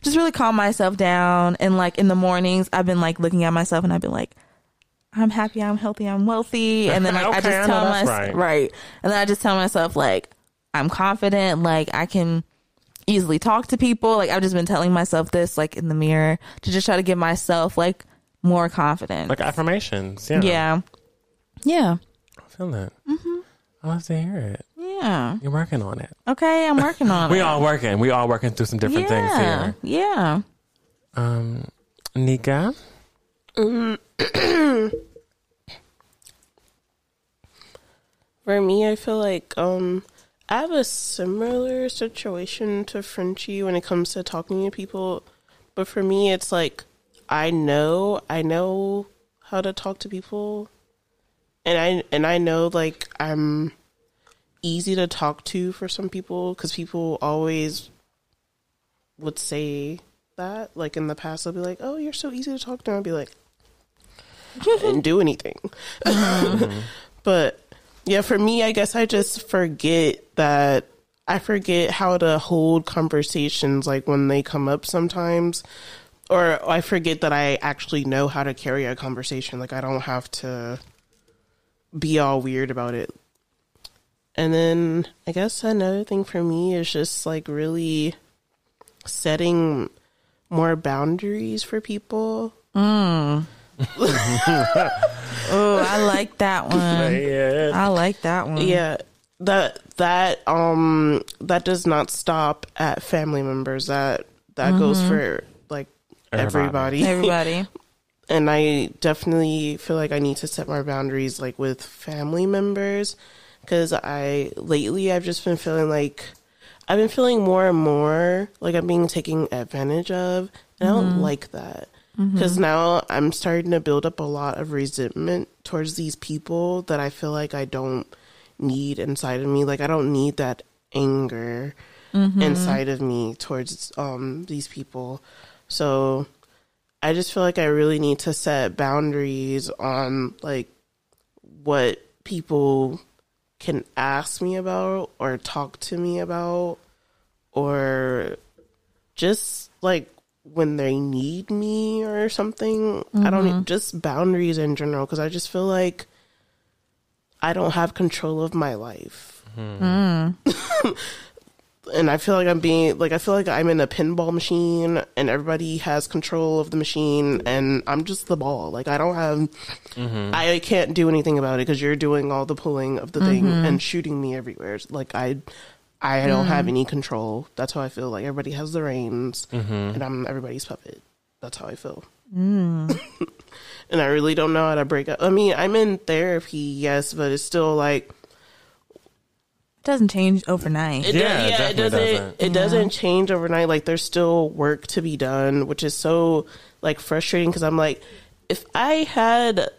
S2: just really calm myself down. And like in the mornings, I've been like looking at myself and I've been like, I'm happy, I'm healthy, I'm wealthy. And then like I
S1: Okay, I
S2: just tell myself,
S1: right.
S2: right. And then I just tell myself like, I'm confident, like I can easily talk to people. Like I've just been telling myself this like in the mirror to just try to give myself like more confidence.
S1: Like affirmations. Yeah.
S2: yeah. Yeah.
S1: I feel that. Mm-hmm. I love to hear it.
S2: Yeah.
S1: You're working on it.
S2: Okay, I'm working on
S1: We
S2: it.
S1: We all working. We all working through some different things
S2: yeah.
S1: here.
S2: Yeah.
S1: Um, Nika.
S3: For me, I feel like um, I have a similar situation to Frenchie when it comes to talking to people. But for me, it's like I know I know how to talk to people, and I and I know like I'm easy to talk to for some people because people always would say that. Like in the past, they'll be like, "Oh, you're so easy to talk to." And I'll be like, "I didn't do anything." but yeah, for me, I guess I just forget that I forget how to hold conversations like when they come up sometimes. Or I forget that I actually know how to carry a conversation. Like I don't have to be all weird about it. And then I guess another thing for me is just like really setting more boundaries for people.
S2: Oh, I like that one.
S1: Yeah.
S2: I like that one.
S3: Yeah, that that um that does not stop at family members. That that goes for like
S1: Everybody.
S3: everybody.
S2: Everybody.
S3: and I definitely feel like I need to set more boundaries like with family members because I lately I've just been feeling like I've been feeling more and more like I'm being taken advantage of, and I don't mm-hmm. like that mm-hmm. because now I'm starting to build up a lot of resentment towards these people that I feel like I don't need inside of me. Like I don't need that anger mm-hmm. inside of me towards um these people. So I just feel like I really need to set boundaries on like what people can ask me about or talk to me about or just like when they need me or something. I don't need just boundaries in general because I just feel like I don't have control of my life. Mm-hmm. Mm. and I feel like I'm being like I feel like I'm in a pinball machine and everybody has control of the machine and I'm just the ball. Like I don't have mm-hmm. I can't do anything about it because you're doing all the pulling of the thing mm-hmm. and shooting me everywhere. It's Like I I don't have mm. any control. That's how I feel. Like everybody has the reins mm-hmm. and I'm everybody's puppet. That's how I feel. Mm. and I really don't know how to break up. I mean, I'm in therapy, yes, but it's still like
S2: doesn't change overnight.
S3: it
S1: Yeah,
S3: does, yeah, it
S1: definitely
S3: doesn't.
S1: doesn't.
S3: It doesn't mm-hmm. change overnight. Like there's still work to be done, which is so like frustrating because I'm like, if I had,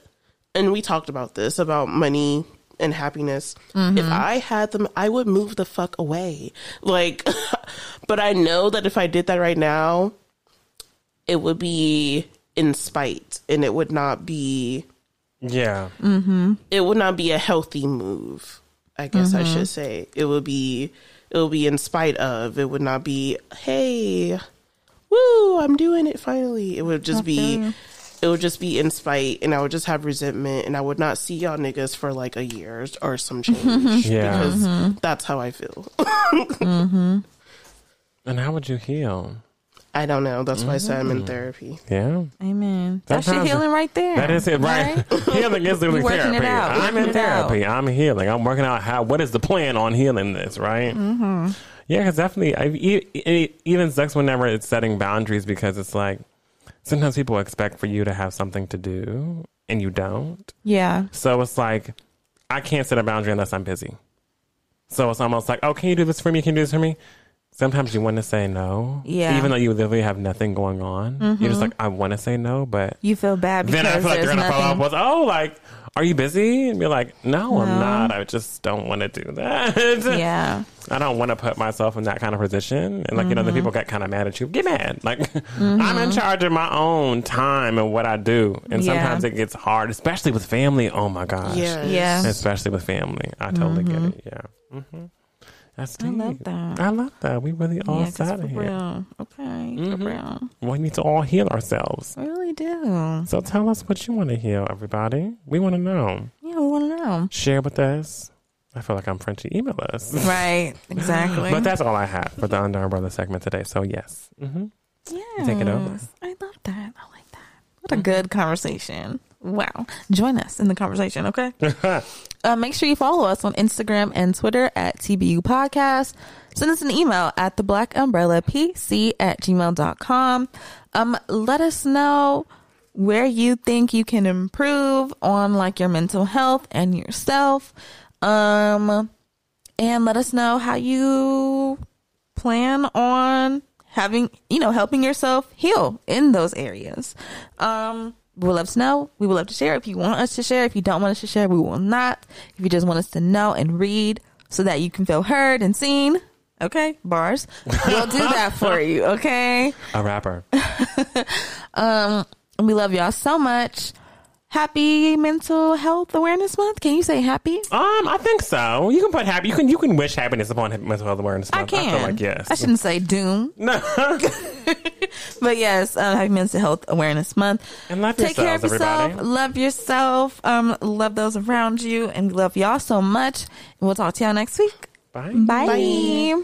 S3: and we talked about this about money and happiness. Mm-hmm. If I had them, I would move the fuck away. Like, but I know that if I did that right now, it would be in spite, and it would not be.
S1: Yeah. Mm-hmm.
S3: It would not be a healthy move. I guess I should mm-hmm. say it would be. It would be in spite of. It would not be. Hey, woo! I'm doing it finally. It would just be. It would just be in spite, and I would just have resentment, and I would not see y'all niggas for like a year or some change.
S1: Yeah.
S3: because mm-hmm. that's how I feel. Mm-hmm.
S1: And how would you heal?
S3: I don't know. That's why I said I'm in therapy.
S1: Yeah.
S2: Amen. That's your
S1: Sometimes-
S2: healing right there.
S1: That is it, right? healing is doing
S2: You're working
S1: therapy.
S2: it out.
S1: I'm in
S2: Working it out.
S1: therapy. I'm healing. I'm working out how. What is the plan on healing this? Right? Mm-hmm. Yeah, because definitely, I, e- e- even sex whenever it's setting boundaries because it's like sometimes people expect for you to have something to do and you don't.
S2: Yeah.
S1: So it's like I can't set a boundary unless I'm busy. So it's almost like, oh, can you do this for me? Can you do this for me? Sometimes you want to say no.
S2: Yeah.
S1: Even though you literally have nothing going on. You're mm-hmm. just like, I want to say no, but
S2: You feel bad because
S1: then I feel like
S2: there's
S1: they're gonna follow up with, "Oh, like, are you busy?" And be like, "No, I'm not. I just don't want to do that."
S2: yeah.
S1: I don't want to put myself in that kind of position. And like, you know,
S2: Mm-hmm.
S1: the people get kind of mad at you. Get mad. Like, mm-hmm. I'm in charge of my own time and what I do. And
S2: Yeah.
S1: sometimes it gets hard, especially with family. Oh my gosh.
S3: Yes.
S2: Yeah.
S1: Especially with family. I totally get mm-hmm. it. Yeah. That's
S2: Mm-hmm. I love that.
S1: I love that. We really all
S2: yeah, for
S1: here.
S2: real. Okay, for
S1: Mhm.
S2: real.
S1: We need to all heal ourselves.
S2: I really do.
S1: So tell us what you want to heal, everybody. We want to know.
S2: Yeah, we want to know.
S1: Share with us. I feel like I'm Frenchy. Email us.
S2: Right, exactly.
S1: But that's all I have for the Under Umbrella segment today. So yes. hmm
S2: yeah,
S1: take it over.
S2: I love that. I like that. What a good conversation. Wow. Join us in the conversation, okay? uh, make sure you follow us on Instagram and Twitter at TBU Podcast. Send us an email at the black umbrella pc at gmail.com. Um, let us know where you think you can improve on like your mental health and yourself. Um, and let us know how you plan on having, you know, helping yourself heal in those areas. Um, we would love to know. We would love to share. If you want us to share, if you don't want us to share, we will not. If you just want us to know and read so that you can feel heard and seen, okay, bars, we'll do that for you, okay?
S1: A rapper.
S2: Um, we love y'all so much. Happy Mental Health Awareness Month. Can you say happy?
S1: Um, I think so. You can put happy. You can you can wish happiness upon mental health awareness. month.
S2: I can.
S1: I feel like yes.
S2: I shouldn't say doom,
S1: No.
S2: but yes, uh, Happy Mental Health Awareness Month.
S1: and love
S2: Take care of yourself.
S1: everybody.
S2: Love yourself. Um, love those around you, and we love y'all so much. And we'll talk to y'all next week.
S1: Bye.
S2: Bye.
S3: Bye.